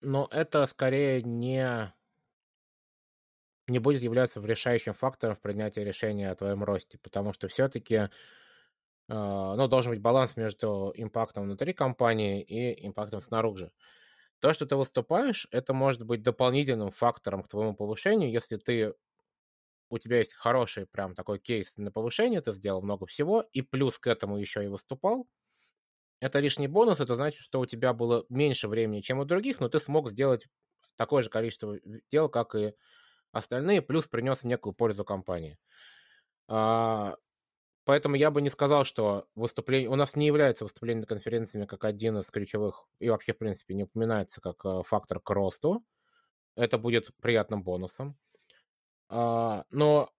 S3: но это скорее не не будет являться решающим фактором в принятии решения о твоем росте, потому что все-таки э, ну, должен быть баланс между импактом внутри компании и импактом снаружи. То, что ты выступаешь, это может быть дополнительным фактором к твоему повышению, если ты у тебя есть хороший прям такой кейс на повышение, ты сделал много всего, и плюс к этому еще и выступал, это лишний бонус, это значит, что у тебя было меньше времени, чем у других, но ты смог сделать такое же количество дел, как и остальные, плюс принес некую пользу компании. А, поэтому я бы не сказал, что выступление... У нас не является выступление на конференциями как один из ключевых, и вообще, в принципе, не упоминается как э, фактор к росту. Это будет приятным бонусом. А, но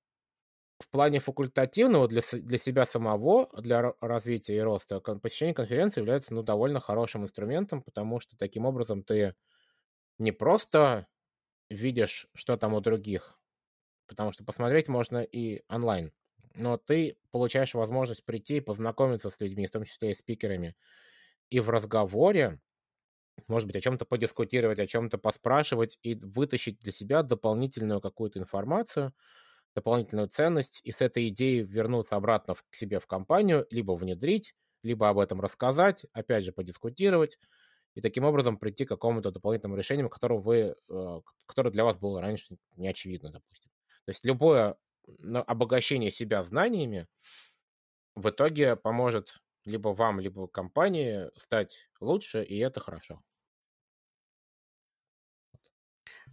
S3: в плане факультативного для, для себя самого, для развития и роста, посещение конференции является ну, довольно хорошим инструментом, потому что таким образом ты не просто видишь, что там у других, потому что посмотреть можно и онлайн, но ты получаешь возможность прийти и познакомиться с людьми, в том числе и спикерами, и в разговоре, может быть, о чем-то подискутировать, о чем-то поспрашивать и вытащить для себя дополнительную какую-то информацию, дополнительную ценность и с этой идеей вернуться обратно к себе в компанию, либо внедрить, либо об этом рассказать, опять же подискутировать, и таким образом прийти к какому-то дополнительному решению, которое, вы, э, которое для вас было раньше не очевидно, допустим. То есть любое обогащение себя знаниями в итоге поможет либо вам, либо компании стать лучше, и это хорошо.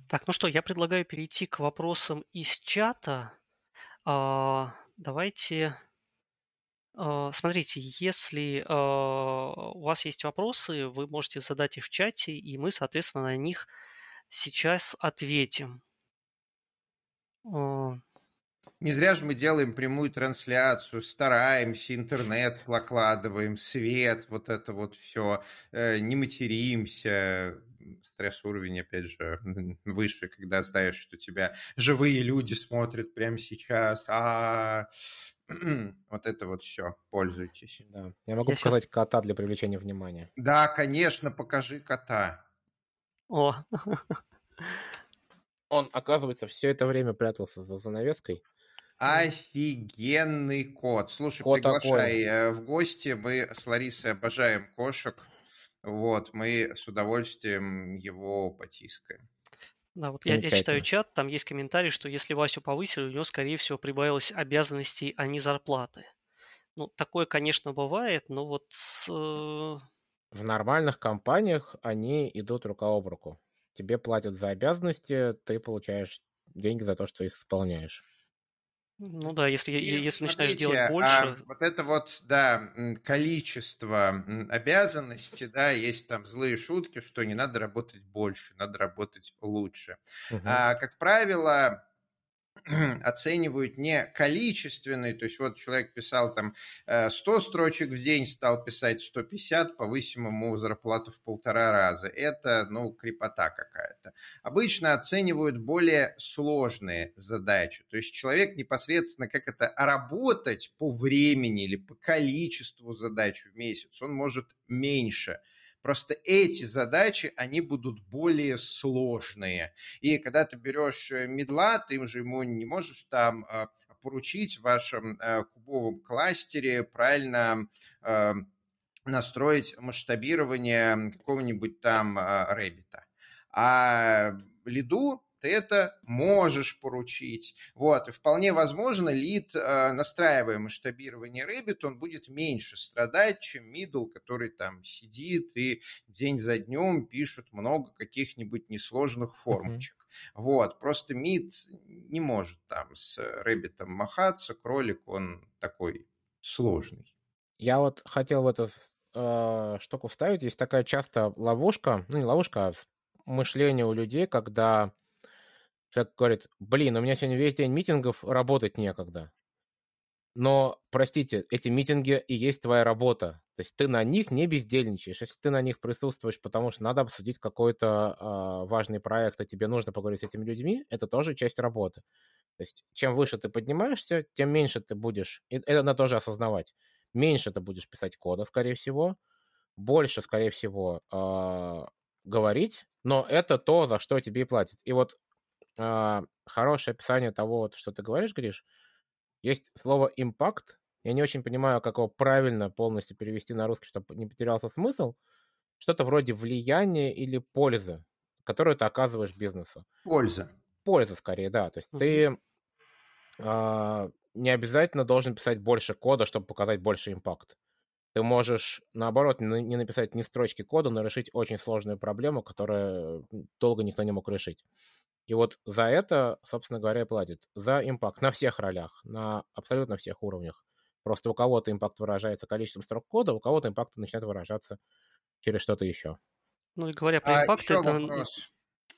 S1: Так, ну что, я предлагаю перейти к вопросам из чата. А, давайте, а, смотрите, если а, у вас есть вопросы, вы можете задать их в чате, и мы, соответственно, на них сейчас ответим.
S2: А, не зря же мы делаем прямую трансляцию, стараемся, интернет накладываем, свет, вот это вот все, э, не материмся, стресс-уровень, опять же, (laughs) выше, когда знаешь, что тебя живые люди смотрят прямо сейчас, а (clears throat) вот это вот все, пользуйтесь.
S3: Да. Я могу Я показать сейчас... кота для привлечения внимания.
S2: Да, конечно, покажи кота.
S1: О, (laughs)
S3: он, оказывается, все это время прятался за занавеской.
S2: Офигенный кот. Слушай, кот приглашай такой. Э, в гости. Мы с Ларисой обожаем кошек. Вот, мы с удовольствием его потискаем.
S1: Да, вот я, я читаю чат, там есть комментарий, что если Васю повысили, у него, скорее всего, прибавилось обязанностей, а не зарплаты. Ну, такое, конечно, бывает, но вот с... Э,
S3: в нормальных компаниях они идут рука об руку. Тебе платят за обязанности, ты получаешь деньги за то, что их исполняешь.
S1: Ну да, если, и, если начинаешь делать а больше. А,
S2: вот это вот, да, количество обязанностей, да, есть там злые шутки, что не надо работать больше, надо работать лучше. Угу. А, как правило, (clears throat) оценивают не количественный, то есть вот человек писал там 100 э, строчек в день, стал писать 150, повысим ему зарплату в полтора раза. Это, ну, крепота какая-то. Обычно оценивают более сложные задачи, то есть человек непосредственно как это работать по времени или по количеству задач в месяц, он может меньше – Просто эти задачи, они будут более сложные. И когда ты берешь э, медла, ты же ему не можешь там а, поручить в вашем э, кубовом кластере правильно э, настроить масштабирование какого-нибудь там рэббита. А лиду ты это можешь поручить. Вот, и вполне возможно, лид, э, настраивая масштабирование Rabbit, он будет меньше страдать, чем middle, который там сидит и день за днем пишет много каких-нибудь несложных формочек. Mm-hmm. Вот, просто мид не может там с Rabbit махаться, кролик, он такой сложный.
S3: Я вот хотел в эту э, штуку вставить. Есть такая часто ловушка, ну не ловушка, а мышление у людей, когда Человек говорит, блин, у меня сегодня весь день митингов, работать некогда. Но, простите, эти митинги и есть твоя работа. То есть ты на них не бездельничаешь. Если ты на них присутствуешь, потому что надо обсудить какой-то э, важный проект, и тебе нужно поговорить с этими людьми, это тоже часть работы. То есть чем выше ты поднимаешься, тем меньше ты будешь, и это надо тоже осознавать, меньше ты будешь писать кода, скорее всего, больше, скорее всего, э, говорить, но это то, за что тебе и платят. И вот а, хорошее описание того, вот, что ты говоришь, Гриш. Есть слово «импакт». Я не очень понимаю, как его правильно полностью перевести на русский, чтобы не потерялся смысл. что-то вроде влияния или пользы, которую ты оказываешь бизнесу.
S2: Польза.
S3: Польза скорее, да. То есть uh-huh. ты э, не обязательно должен писать больше кода, чтобы показать больше импакт. Ты можешь, наоборот, не написать ни строчки кода, но решить очень сложную проблему, которую долго никто не мог решить. И вот за это, собственно говоря, платит. За импакт на всех ролях, на абсолютно всех уровнях. Просто у кого-то импакт выражается количеством строк кода, у кого-то импакт начинает выражаться через что-то еще.
S1: Ну и говоря про а импакт,
S2: это... Вопрос.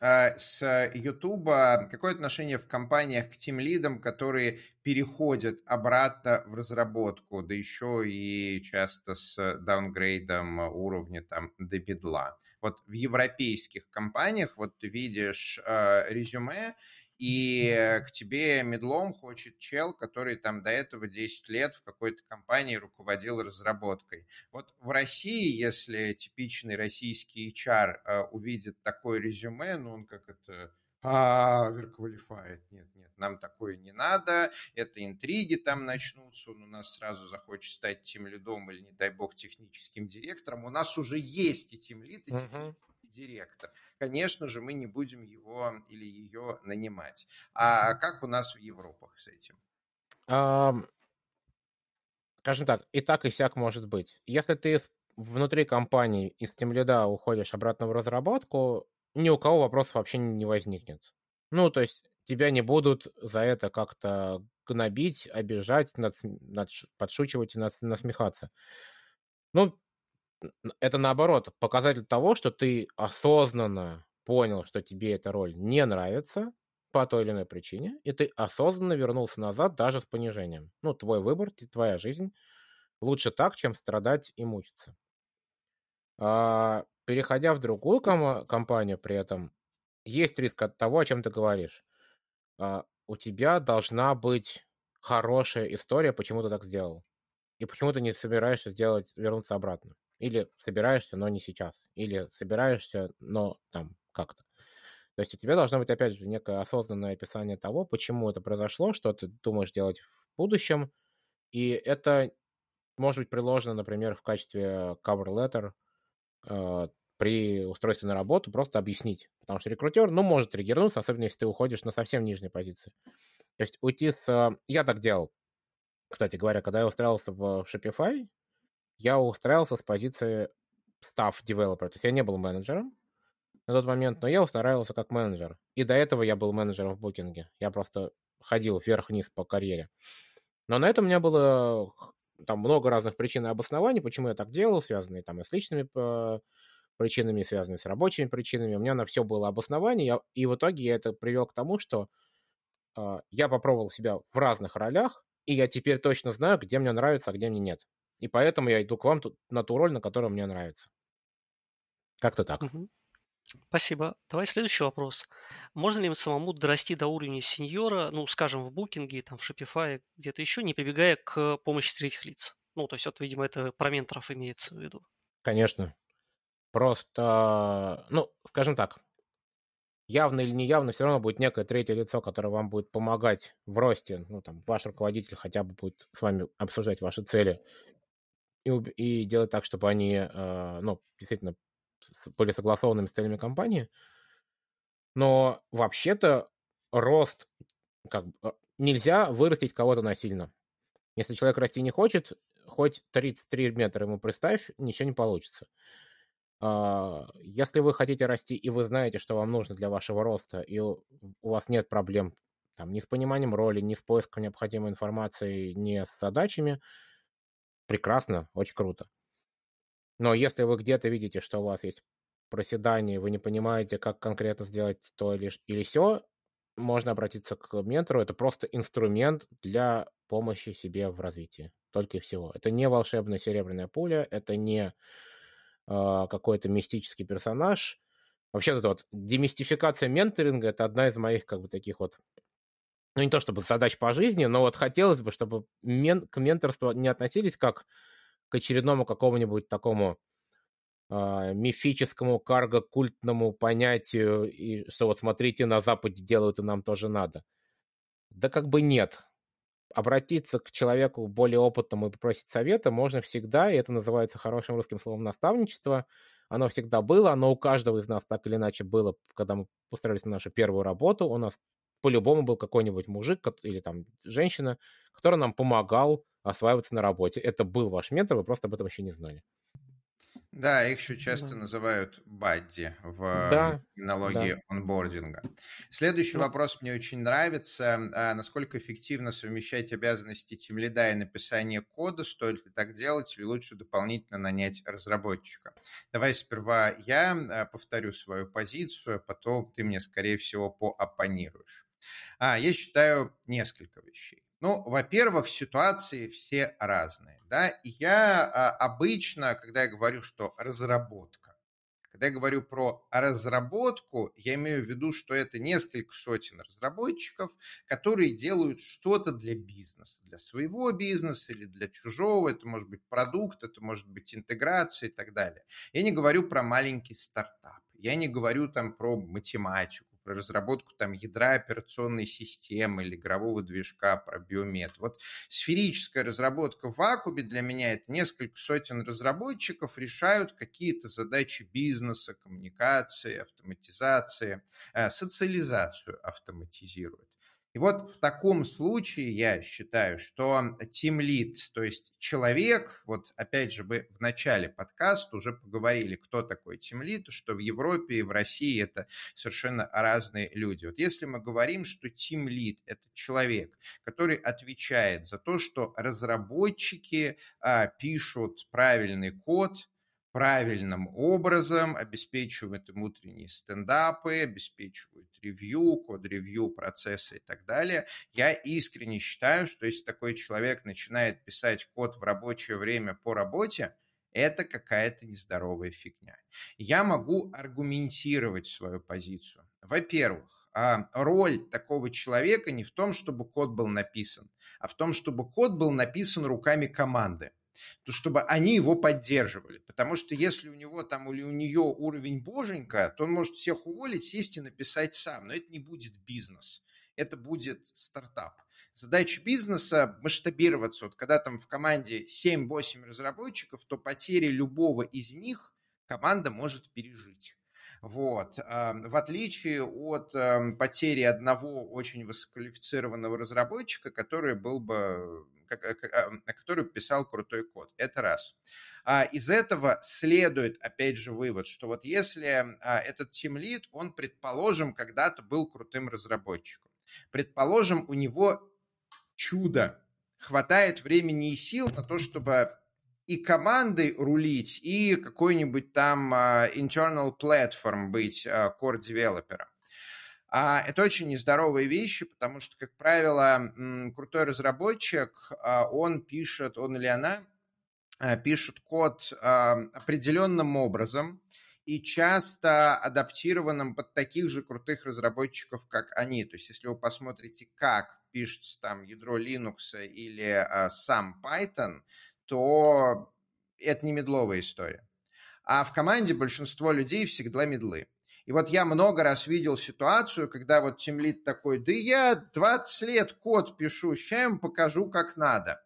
S2: А, с Ютуба какое отношение в компаниях к тем лидам, которые переходят обратно в разработку, да еще и часто с даунгрейдом уровня там до бедла. Вот в европейских компаниях, вот ты видишь э, резюме, и к тебе медлом хочет чел, который там до этого 10 лет в какой-то компании руководил разработкой. Вот в России, если типичный российский HR э, увидит такое резюме, ну он как это а, оверквалифает. Нет, нет, нам такое не надо, это интриги там начнутся, он у нас сразу захочет стать тем лидом или, не дай бог, техническим директором. У нас уже есть и тем лид, и uh-huh директор. Конечно же, мы не будем его или ее нанимать. А как у нас в Европах с этим?
S3: Um, скажем так, и так, и сяк может быть. Если ты внутри компании из тимлида уходишь обратно в разработку, ни у кого вопросов вообще не возникнет. Ну, то есть тебя не будут за это как-то гнобить, обижать, над, над, подшучивать и над, насмехаться. Ну, это наоборот показатель того, что ты осознанно понял, что тебе эта роль не нравится по той или иной причине, и ты осознанно вернулся назад даже с понижением. Ну, твой выбор, твоя жизнь. Лучше так, чем страдать и мучиться. А, переходя в другую ком- компанию при этом, есть риск от того, о чем ты говоришь. А, у тебя должна быть хорошая история, почему ты так сделал. И почему ты не собираешься сделать, вернуться обратно. Или собираешься, но не сейчас. Или собираешься, но там как-то. То есть у тебя должно быть, опять же, некое осознанное описание того, почему это произошло, что ты думаешь делать в будущем. И это может быть приложено, например, в качестве cover letter э, при устройстве на работу, просто объяснить. Потому что рекрутер, ну, может триггернуться, особенно если ты уходишь на совсем нижней позиции. То есть уйти с... Э, я так делал. Кстати говоря, когда я устраивался в Shopify, я устраивался с позиции staff developer, то есть я не был менеджером на тот момент, но я устраивался как менеджер. И до этого я был менеджером в букинге. Я просто ходил вверх-вниз по карьере. Но на это у меня было там много разных причин и обоснований, почему я так делал, связанные там и с личными э, причинами, связанные с рабочими причинами. У меня на все было обоснование, и в итоге я это привел к тому, что э, я попробовал себя в разных ролях, и я теперь точно знаю, где мне нравится, а где мне нет. И поэтому я иду к вам на ту роль, на которую мне нравится. Как-то так.
S1: Угу. Спасибо. Давай следующий вопрос. Можно ли самому дорасти до уровня сеньора, ну, скажем, в букинге, там, в Shopify, где-то еще, не прибегая к помощи третьих лиц? Ну, то есть, вот, видимо, это про менторов имеется в виду.
S3: Конечно. Просто, ну, скажем так, явно или неявно, все равно будет некое третье лицо, которое вам будет помогать в росте. Ну, там, ваш руководитель хотя бы будет с вами обсуждать ваши цели и, и делать так, чтобы они, э, ну, действительно были согласованными с целями компании. Но вообще-то рост, как бы, э, нельзя вырастить кого-то насильно. Если человек расти не хочет, хоть 33 метра ему представь, ничего не получится. А, если вы хотите расти, и вы знаете, что вам нужно для вашего роста, и у вас нет проблем там, ни с пониманием роли, ни с поиском необходимой информации, ни с задачами, прекрасно, очень круто. Но если вы где-то видите, что у вас есть проседание, вы не понимаете, как конкретно сделать то или, или все, можно обратиться к ментору. Это просто инструмент для помощи себе в развитии. Только и всего. Это не волшебная серебряная пуля, это не э, какой-то мистический персонаж. Вообще, это вот демистификация менторинга это одна из моих как бы таких вот ну, не то чтобы задач по жизни, но вот хотелось бы, чтобы мен, к менторству не относились как к очередному какому-нибудь такому э, мифическому карго-культному понятию, и что вот смотрите, на Западе делают, и нам тоже надо. Да как бы нет. обратиться к человеку более опытному и попросить совета можно всегда, и это называется хорошим русским словом наставничество. Оно всегда было, оно у каждого из нас так или иначе было, когда мы устроились на нашу первую работу. У нас по-любому был какой-нибудь мужик или там женщина, который нам помогал осваиваться на работе. Это был ваш ментор, вы просто об этом еще не знали.
S2: Да, их еще часто да. называют бадди в да, терминологии да. онбординга. Следующий да. вопрос мне очень нравится. А насколько эффективно совмещать обязанности тимлида и написание кода? Стоит ли так делать или лучше дополнительно нанять разработчика? Давай сперва я а, повторю свою позицию, а потом ты мне, скорее всего, пооппонируешь. А, я считаю несколько вещей. Ну, во-первых, ситуации все разные. Да? Я а, обычно, когда я говорю, что разработка, когда я говорю про разработку, я имею в виду, что это несколько сотен разработчиков, которые делают что-то для бизнеса, для своего бизнеса или для чужого. Это может быть продукт, это может быть интеграция и так далее. Я не говорю про маленький стартап. Я не говорю там про математику про разработку там ядра операционной системы или игрового движка, про биомет. Вот сферическая разработка в вакууме для меня это несколько сотен разработчиков решают какие-то задачи бизнеса, коммуникации, автоматизации, э, социализацию автоматизируют. И вот в таком случае я считаю, что team lead, то есть человек, вот опять же мы в начале подкаста уже поговорили, кто такой team lead, что в Европе и в России это совершенно разные люди. Вот если мы говорим, что team lead – это человек, который отвечает за то, что разработчики а, пишут правильный код, правильным образом, обеспечивают им утренние стендапы, обеспечивают ревью, код-ревью, процессы и так далее. Я искренне считаю, что если такой человек начинает писать код в рабочее время по работе, это какая-то нездоровая фигня. Я могу аргументировать свою позицию. Во-первых, а, роль такого человека не в том, чтобы код был написан, а в том, чтобы код был написан руками команды то чтобы они его поддерживали. Потому что если у него там или у нее уровень боженька, то он может всех уволить, сесть и написать сам. Но это не будет бизнес, это будет стартап. Задача бизнеса масштабироваться. Вот когда там в команде 7-8 разработчиков, то потери любого из них команда может пережить. Вот. В отличие от эм, потери одного очень высококвалифицированного разработчика, который был бы а, который писал крутой код. Это раз. А из этого следует, опять же, вывод, что вот если а, этот тимлид, он, предположим, когда-то был крутым разработчиком, предположим, у него чудо, хватает времени и сил на то, чтобы и командой рулить, и какой-нибудь там internal platform быть core-девелопером. А это очень нездоровые вещи, потому что, как правило, крутой разработчик, а, он пишет, он или она а, пишет код а, определенным образом и часто адаптированным под таких же крутых разработчиков, как они. То есть, если вы посмотрите, как пишется там ядро Linux или сам Python, то это не медловая история. А в команде большинство людей всегда медлы. И вот я много раз видел ситуацию, когда вот тимлит такой, да я 20 лет код пишу, сейчас им покажу, как надо.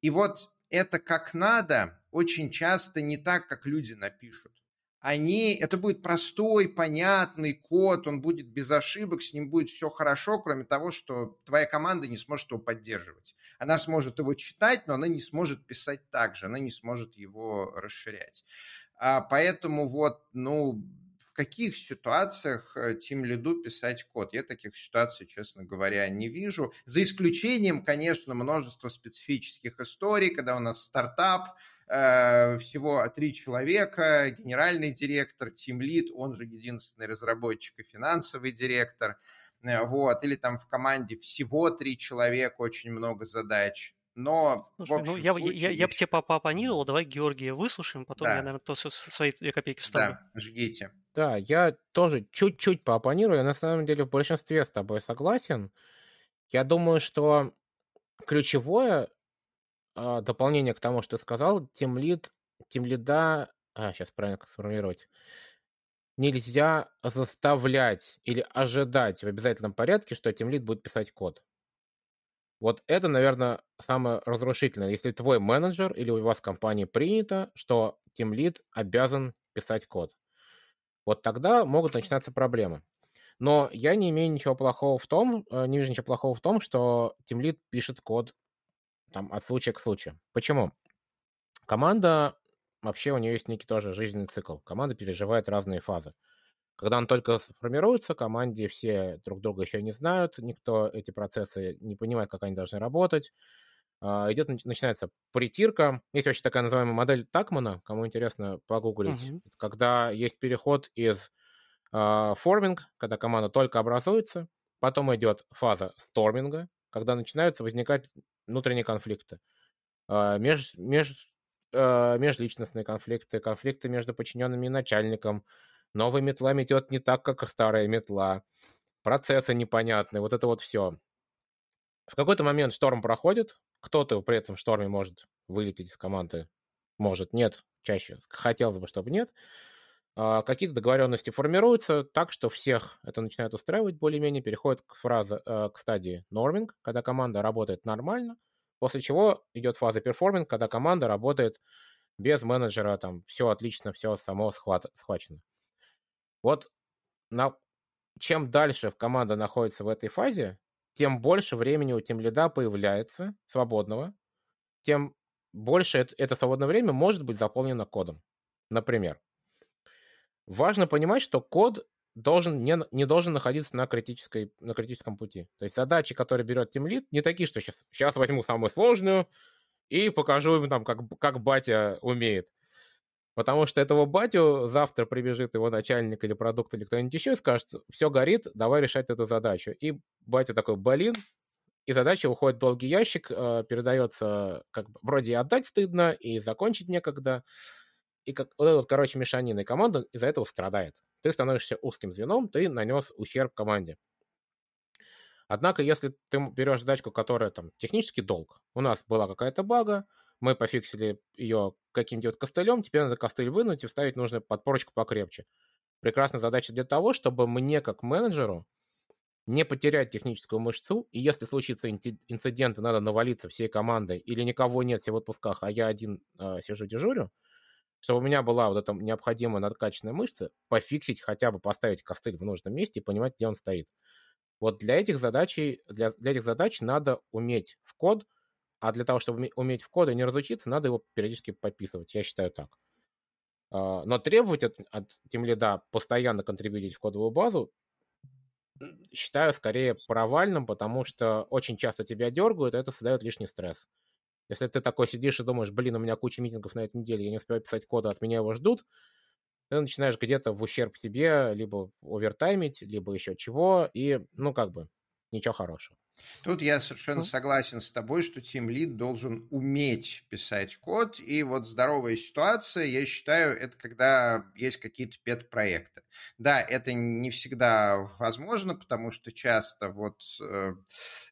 S2: И вот это как надо очень часто не так, как люди напишут. Они, это будет простой, понятный код, он будет без ошибок, с ним будет все хорошо, кроме того, что твоя команда не сможет его поддерживать. Она сможет его читать, но она не сможет писать так же, она не сможет его расширять. А поэтому вот, ну, в каких ситуациях Тим э, Лиду писать код? Я таких ситуаций, честно говоря, не вижу. За исключением, конечно, множества специфических историй, когда у нас стартап, э, всего три человека, генеральный директор, тим лид, он же единственный разработчик и финансовый директор, э, вот, или там в команде всего три человека, очень много задач. Но,
S1: Слушай, ну, я, я, я, я бы тебе поопонировал, давай Георгия выслушаем, потом да. я, наверное, то свои две копейки вставлю.
S2: Да, жгите.
S3: Да, я тоже чуть-чуть поопонирую, я на самом деле в большинстве с тобой согласен. Я думаю, что ключевое э, дополнение к тому, что ты сказал, тем лид, тем лида, а, сейчас правильно сформулировать, нельзя заставлять или ожидать в обязательном порядке, что тем лид будет писать код. Вот это, наверное, самое разрушительное. Если твой менеджер или у вас в компании принято, что тимлид обязан писать код. Вот тогда могут начинаться проблемы. Но я не имею ничего плохого в том, э, не вижу ничего плохого в том, что тимлид пишет код там, от случая к случаю. Почему? Команда, вообще у нее есть некий тоже жизненный цикл. Команда переживает разные фазы. Когда он только сформируется, команде все друг друга еще не знают, никто эти процессы не понимает, как они должны работать. А, идет, начинается притирка. Есть вообще такая называемая модель Такмана, кому интересно погуглить, uh-huh. когда есть переход из э, форминг, когда команда только образуется, потом идет фаза сторминга, когда начинаются возникать внутренние конфликты. Э, меж, меж, межличностные конфликты, конфликты между подчиненными и начальником, Новая метла метет не так, как старая метла. Процессы непонятные, вот это вот все. В какой-то момент шторм проходит, кто-то при этом шторме может вылететь из команды, может, нет, чаще хотелось бы, чтобы нет. А, какие-то договоренности формируются так, что всех это начинает устраивать более-менее, переходит к, фразе, э, к стадии норминг, когда команда работает нормально, после чего идет фаза перформинг, когда команда работает без менеджера, там все отлично, все само схват, схвачено. Вот на... чем дальше команда находится в этой фазе, тем больше времени у тем лида появляется свободного, тем больше это, это свободное время может быть заполнено кодом. Например, важно понимать, что код должен, не, не должен находиться на, критической, на критическом пути. То есть задачи, которые берет тимлит, не такие, что сейчас, сейчас возьму самую сложную и покажу им там, как, как батя умеет. Потому что этого батю завтра прибежит его начальник или продукт или кто-нибудь еще и скажет, все горит, давай решать эту задачу. И батя такой, блин, и задача уходит в долгий ящик, э, передается, как бы, вроде и отдать стыдно, и закончить некогда. И как, вот эта вот, короче, мешанина и команда из-за этого страдает. Ты становишься узким звеном, ты нанес ущерб команде. Однако, если ты берешь задачку, которая там технический долг, у нас была какая-то бага, мы пофиксили ее каким-нибудь костылем, теперь надо костыль вынуть и вставить нужную подпорочку покрепче. Прекрасная задача для того, чтобы мне, как менеджеру, не потерять техническую мышцу, и если случится инцидент, и надо навалиться всей командой, или никого нет все в отпусках, а я один э, сижу дежурю, чтобы у меня была вот эта необходимая надкачанная мышца, пофиксить хотя бы, поставить костыль в нужном месте и понимать, где он стоит. Вот для этих задач, для, для этих задач надо уметь в код – а для того, чтобы уметь в коды не разучиться, надо его периодически подписывать. Я считаю так. А, но требовать от, от лида постоянно контрибьютить в кодовую базу считаю скорее провальным, потому что очень часто тебя дергают, и это создает лишний стресс. Если ты такой сидишь и думаешь, блин, у меня куча митингов на этой неделе, я не успеваю писать коды, от меня его ждут, ты начинаешь где-то в ущерб себе либо овертаймить, либо еще чего, и, ну, как бы, ничего хорошего.
S2: Тут я совершенно согласен с тобой, что Team Lead должен уметь писать код. И вот здоровая ситуация, я считаю, это когда есть какие-то пет-проекты. Да, это не всегда возможно, потому что часто вот э,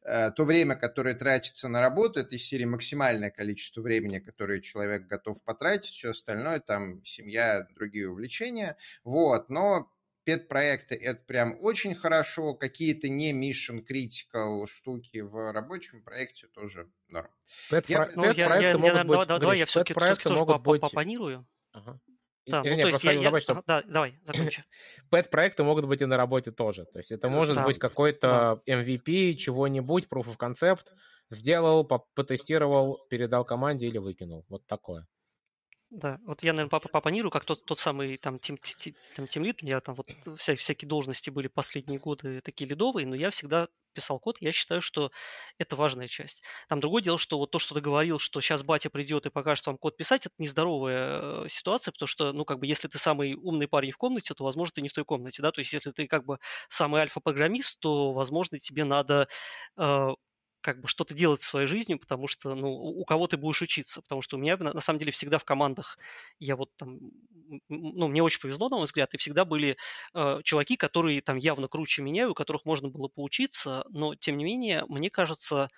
S2: э, то время, которое тратится на работу, это из серии максимальное количество времени, которое человек готов потратить, все остальное там семья, другие увлечения. Вот, но пет-проекты – это прям очень хорошо, какие-то не mission critical штуки в рабочем проекте тоже норм.
S1: Пет-проекты ну, могут быть... Давай, я все-таки, тоже. Да, ну, то есть я, я... Что... Ага, да, давай, закончи. (laughs)
S3: Пэт-проекты могут быть и на работе тоже. То есть это может да. быть какой-то да. MVP, чего-нибудь, proof of concept, сделал, потестировал, передал команде или выкинул. Вот такое.
S1: Да, вот я, наверное, попанирую, как тот, тот самый там тим, тим, там, тимлид, у меня там вот вся, всякие должности были последние годы такие лидовые, но я всегда писал код, я считаю, что это важная часть. Там другое дело, что вот то, что ты говорил, что сейчас батя придет и покажет вам код писать, это нездоровая э, ситуация, потому что, ну, как бы, если ты самый умный парень в комнате, то, возможно, ты не в той комнате, да, то есть, если ты, как бы, самый альфа-программист, то, возможно, тебе надо э, как бы что-то делать в своей жизнью, потому что, ну, у кого ты будешь учиться, потому что у меня, на, самом деле, всегда в командах, я вот там, ну, мне очень повезло, на мой взгляд, и всегда были э, чуваки, которые там явно круче меня, у которых можно было поучиться, но, тем не менее, мне кажется,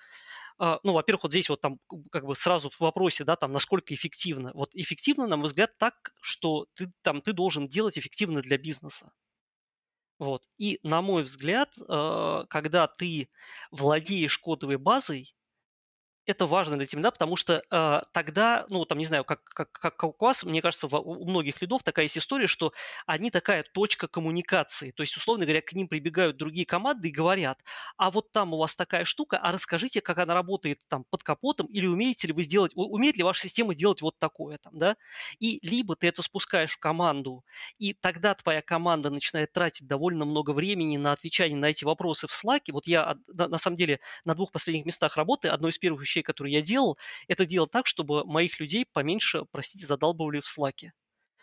S1: э, ну, во-первых, вот здесь вот там как бы сразу в вопросе, да, там, насколько эффективно. Вот эффективно, на мой взгляд, так, что ты там, ты должен делать эффективно для бизнеса. Вот. И, на мой взгляд, э, когда ты владеешь кодовой базой, это важно для тебя, потому что э, тогда, ну, там, не знаю, как, как, как у вас, мне кажется, в, у многих лидов такая есть история, что они такая точка коммуникации. То есть, условно говоря, к ним прибегают другие команды и говорят, а вот там у вас такая штука, а расскажите, как она работает там под капотом, или умеете ли вы сделать, умеет ли ваша система делать вот такое там, да? И либо ты это спускаешь в команду, и тогда твоя команда начинает тратить довольно много времени на отвечание на эти вопросы в Slack. Вот я, на самом деле, на двух последних местах работы, одно из первых вещей, которые я делал, это делал так, чтобы моих людей поменьше, простите, задалбывали в слаке.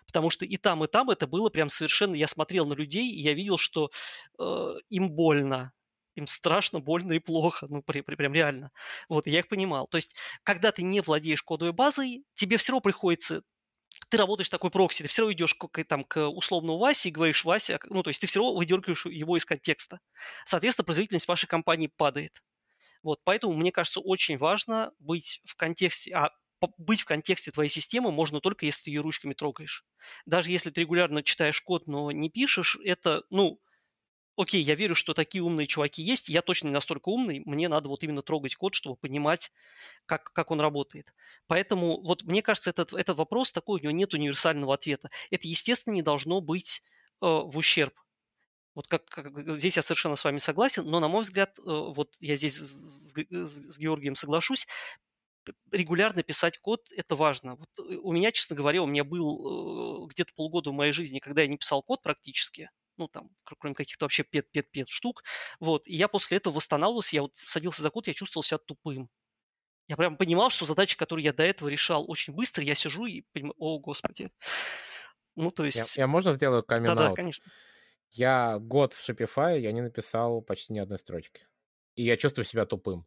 S1: Потому что и там, и там это было прям совершенно... Я смотрел на людей, и я видел, что э, им больно, им страшно, больно и плохо, ну, при, при, прям реально. Вот, я их понимал. То есть, когда ты не владеешь кодовой базой, тебе все равно приходится ты работаешь такой прокси, ты все равно идешь к, там, к условному Васе и говоришь Вася, ну, то есть ты все равно выдергиваешь его из контекста. Соответственно, производительность вашей компании падает. Вот, поэтому мне кажется очень важно быть в контексте, а быть в контексте твоей системы можно только если ты ее ручками трогаешь. Даже если ты регулярно читаешь код, но не пишешь, это, ну, окей, я верю, что такие умные чуваки есть, я точно не настолько умный, мне надо вот именно трогать код, чтобы понимать, как, как он работает. Поэтому вот мне кажется, этот, этот вопрос такой, у него нет универсального ответа. Это, естественно, не должно быть э, в ущерб вот как, как здесь я совершенно с вами согласен, но на мой взгляд, э, вот я здесь с, с Георгием соглашусь, регулярно писать код – это важно. Вот э, у меня, честно говоря, у меня был э, где-то полгода в моей жизни, когда я не писал код практически, ну, там, кроме каких-то вообще пет-пет-пет штук, вот, и я после этого восстанавливался, я вот садился за код, я чувствовал себя тупым. Я прям понимал, что задачи, которые я до этого решал очень быстро, я сижу и понимаю, о, господи.
S3: Ну, то есть... Я, я можно сделаю камин Да-да, конечно. Я год в Shopify, я не написал почти ни одной строчки. И я чувствую себя тупым.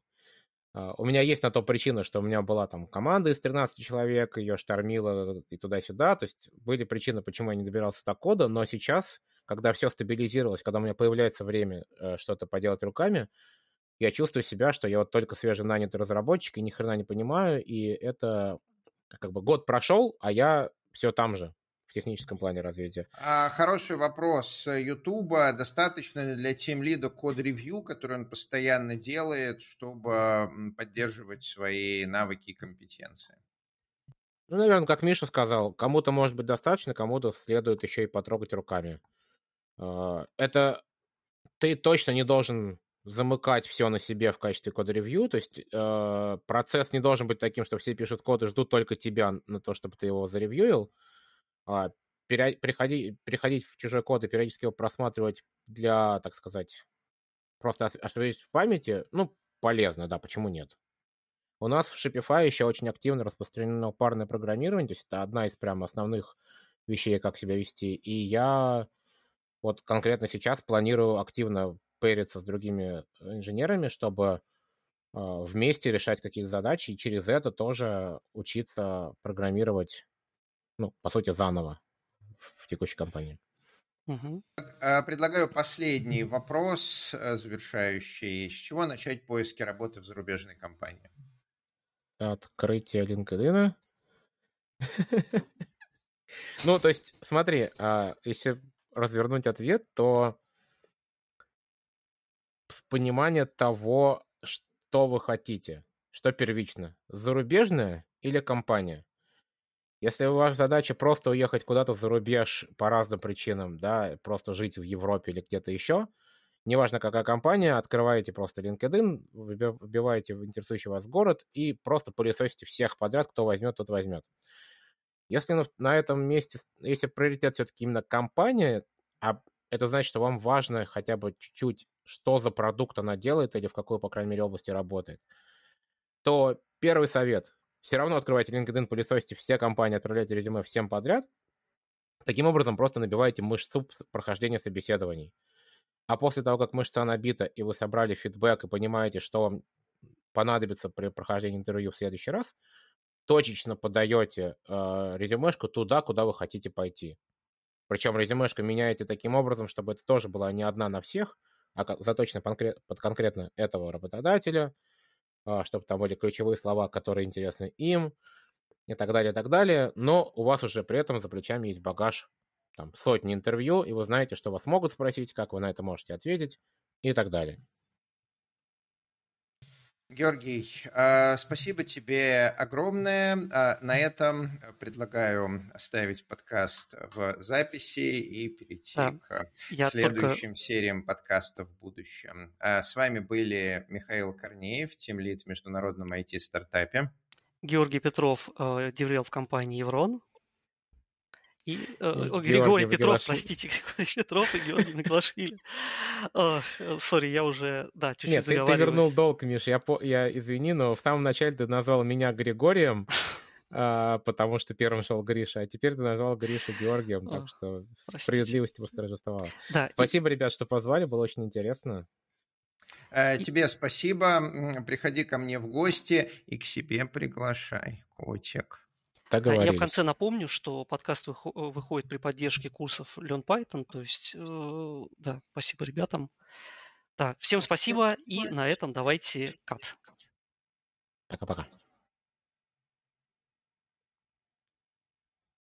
S3: Uh, у меня есть на то причина, что у меня была там команда из 13 человек, ее штормило и туда-сюда. То есть были причины, почему я не добирался до кода, но сейчас, когда все стабилизировалось, когда у меня появляется время uh, что-то поделать руками, я чувствую себя, что я вот только свеженанятый разработчик и ни хрена не понимаю, и это как бы год прошел, а я все там же в техническом плане развития?
S2: А, хороший вопрос Ютуба. Достаточно ли для Team Lead код-ревью, который он постоянно делает, чтобы поддерживать свои навыки и компетенции?
S3: Ну, наверное, как Миша сказал, кому-то может быть достаточно, кому-то следует еще и потрогать руками. А, это ты точно не должен замыкать все на себе в качестве код-ревью, то есть э, процесс не должен быть таким, что все пишут код и ждут только тебя на то, чтобы ты его заревьюил. А, приходить, приходить в чужой код и периодически его просматривать для, так сказать, просто освежить в памяти, ну, полезно, да, почему нет? У нас в Shopify еще очень активно распространено парное программирование, то есть это одна из прям основных вещей, как себя вести. И я вот конкретно сейчас планирую активно пэриться с другими инженерами, чтобы э, вместе решать какие-то задачи и через это тоже учиться программировать ну, по сути, заново в текущей компании.
S2: Угу. Предлагаю последний вопрос э, завершающий. С чего начать поиски работы в зарубежной компании?
S3: Открытие LinkedIn. (laughs) Ну, то есть, смотри, а, если развернуть ответ, то с понимания того, что вы хотите, что первично, зарубежная или компания. Если ваша задача просто уехать куда-то за рубеж по разным причинам, да, просто жить в Европе или где-то еще, неважно какая компания, открываете просто LinkedIn, вбиваете интересующий вас город и просто пылесосите всех подряд, кто возьмет, тот возьмет. Если на этом месте, если приоритет все-таки именно компания, а это значит, что вам важно хотя бы чуть-чуть, что за продукт она делает или в какой, по крайней мере, области работает, то первый совет все равно открываете LinkedIn, пылесосите все компании, отправляете резюме всем подряд. Таким образом, просто набиваете мышцу прохождения собеседований. А после того, как мышца набита, и вы собрали фидбэк и понимаете, что вам понадобится при прохождении интервью в следующий раз, точечно подаете э, резюмешку туда, куда вы хотите пойти. Причем резюмешка меняете таким образом, чтобы это тоже была не одна на всех, а заточена под конкретно этого работодателя – чтобы там были ключевые слова, которые интересны им, и так далее, и так далее. Но у вас уже при этом за плечами есть багаж там, сотни интервью, и вы знаете, что вас могут спросить, как вы на это можете ответить и так далее.
S2: Георгий, а, спасибо тебе огромное. А, на этом предлагаю оставить подкаст в записи и перейти да, к следующим только... сериям подкастов в будущем. А, с вами были Михаил Корнеев, тимлид в международном IT-стартапе.
S1: Георгий Петров, э, деврел в компании «Еврон». И э, Григорий, Григорий Петров, Миглашвили. простите, (laughs) Григорий Петров и Георгий Миглашвили. Сори, я уже, да, чуть-чуть Нет,
S3: ты, ты вернул долг, Миш, я, по, я извини, но в самом начале ты назвал меня Григорием, (laughs) а, потому что первым шел Гриша, а теперь ты назвал Гришу Георгием, так что справедливость восторжествовала. Да, Спасибо, и... ребят, что позвали, было очень интересно.
S2: Э, тебе спасибо. Приходи ко мне в гости и к себе приглашай, котик.
S1: Я в конце напомню, что подкаст выходит при поддержке курсов Learn Python. То есть, э, да, спасибо ребятам. Да, всем спасибо, и на этом давайте кат.
S3: Пока-пока.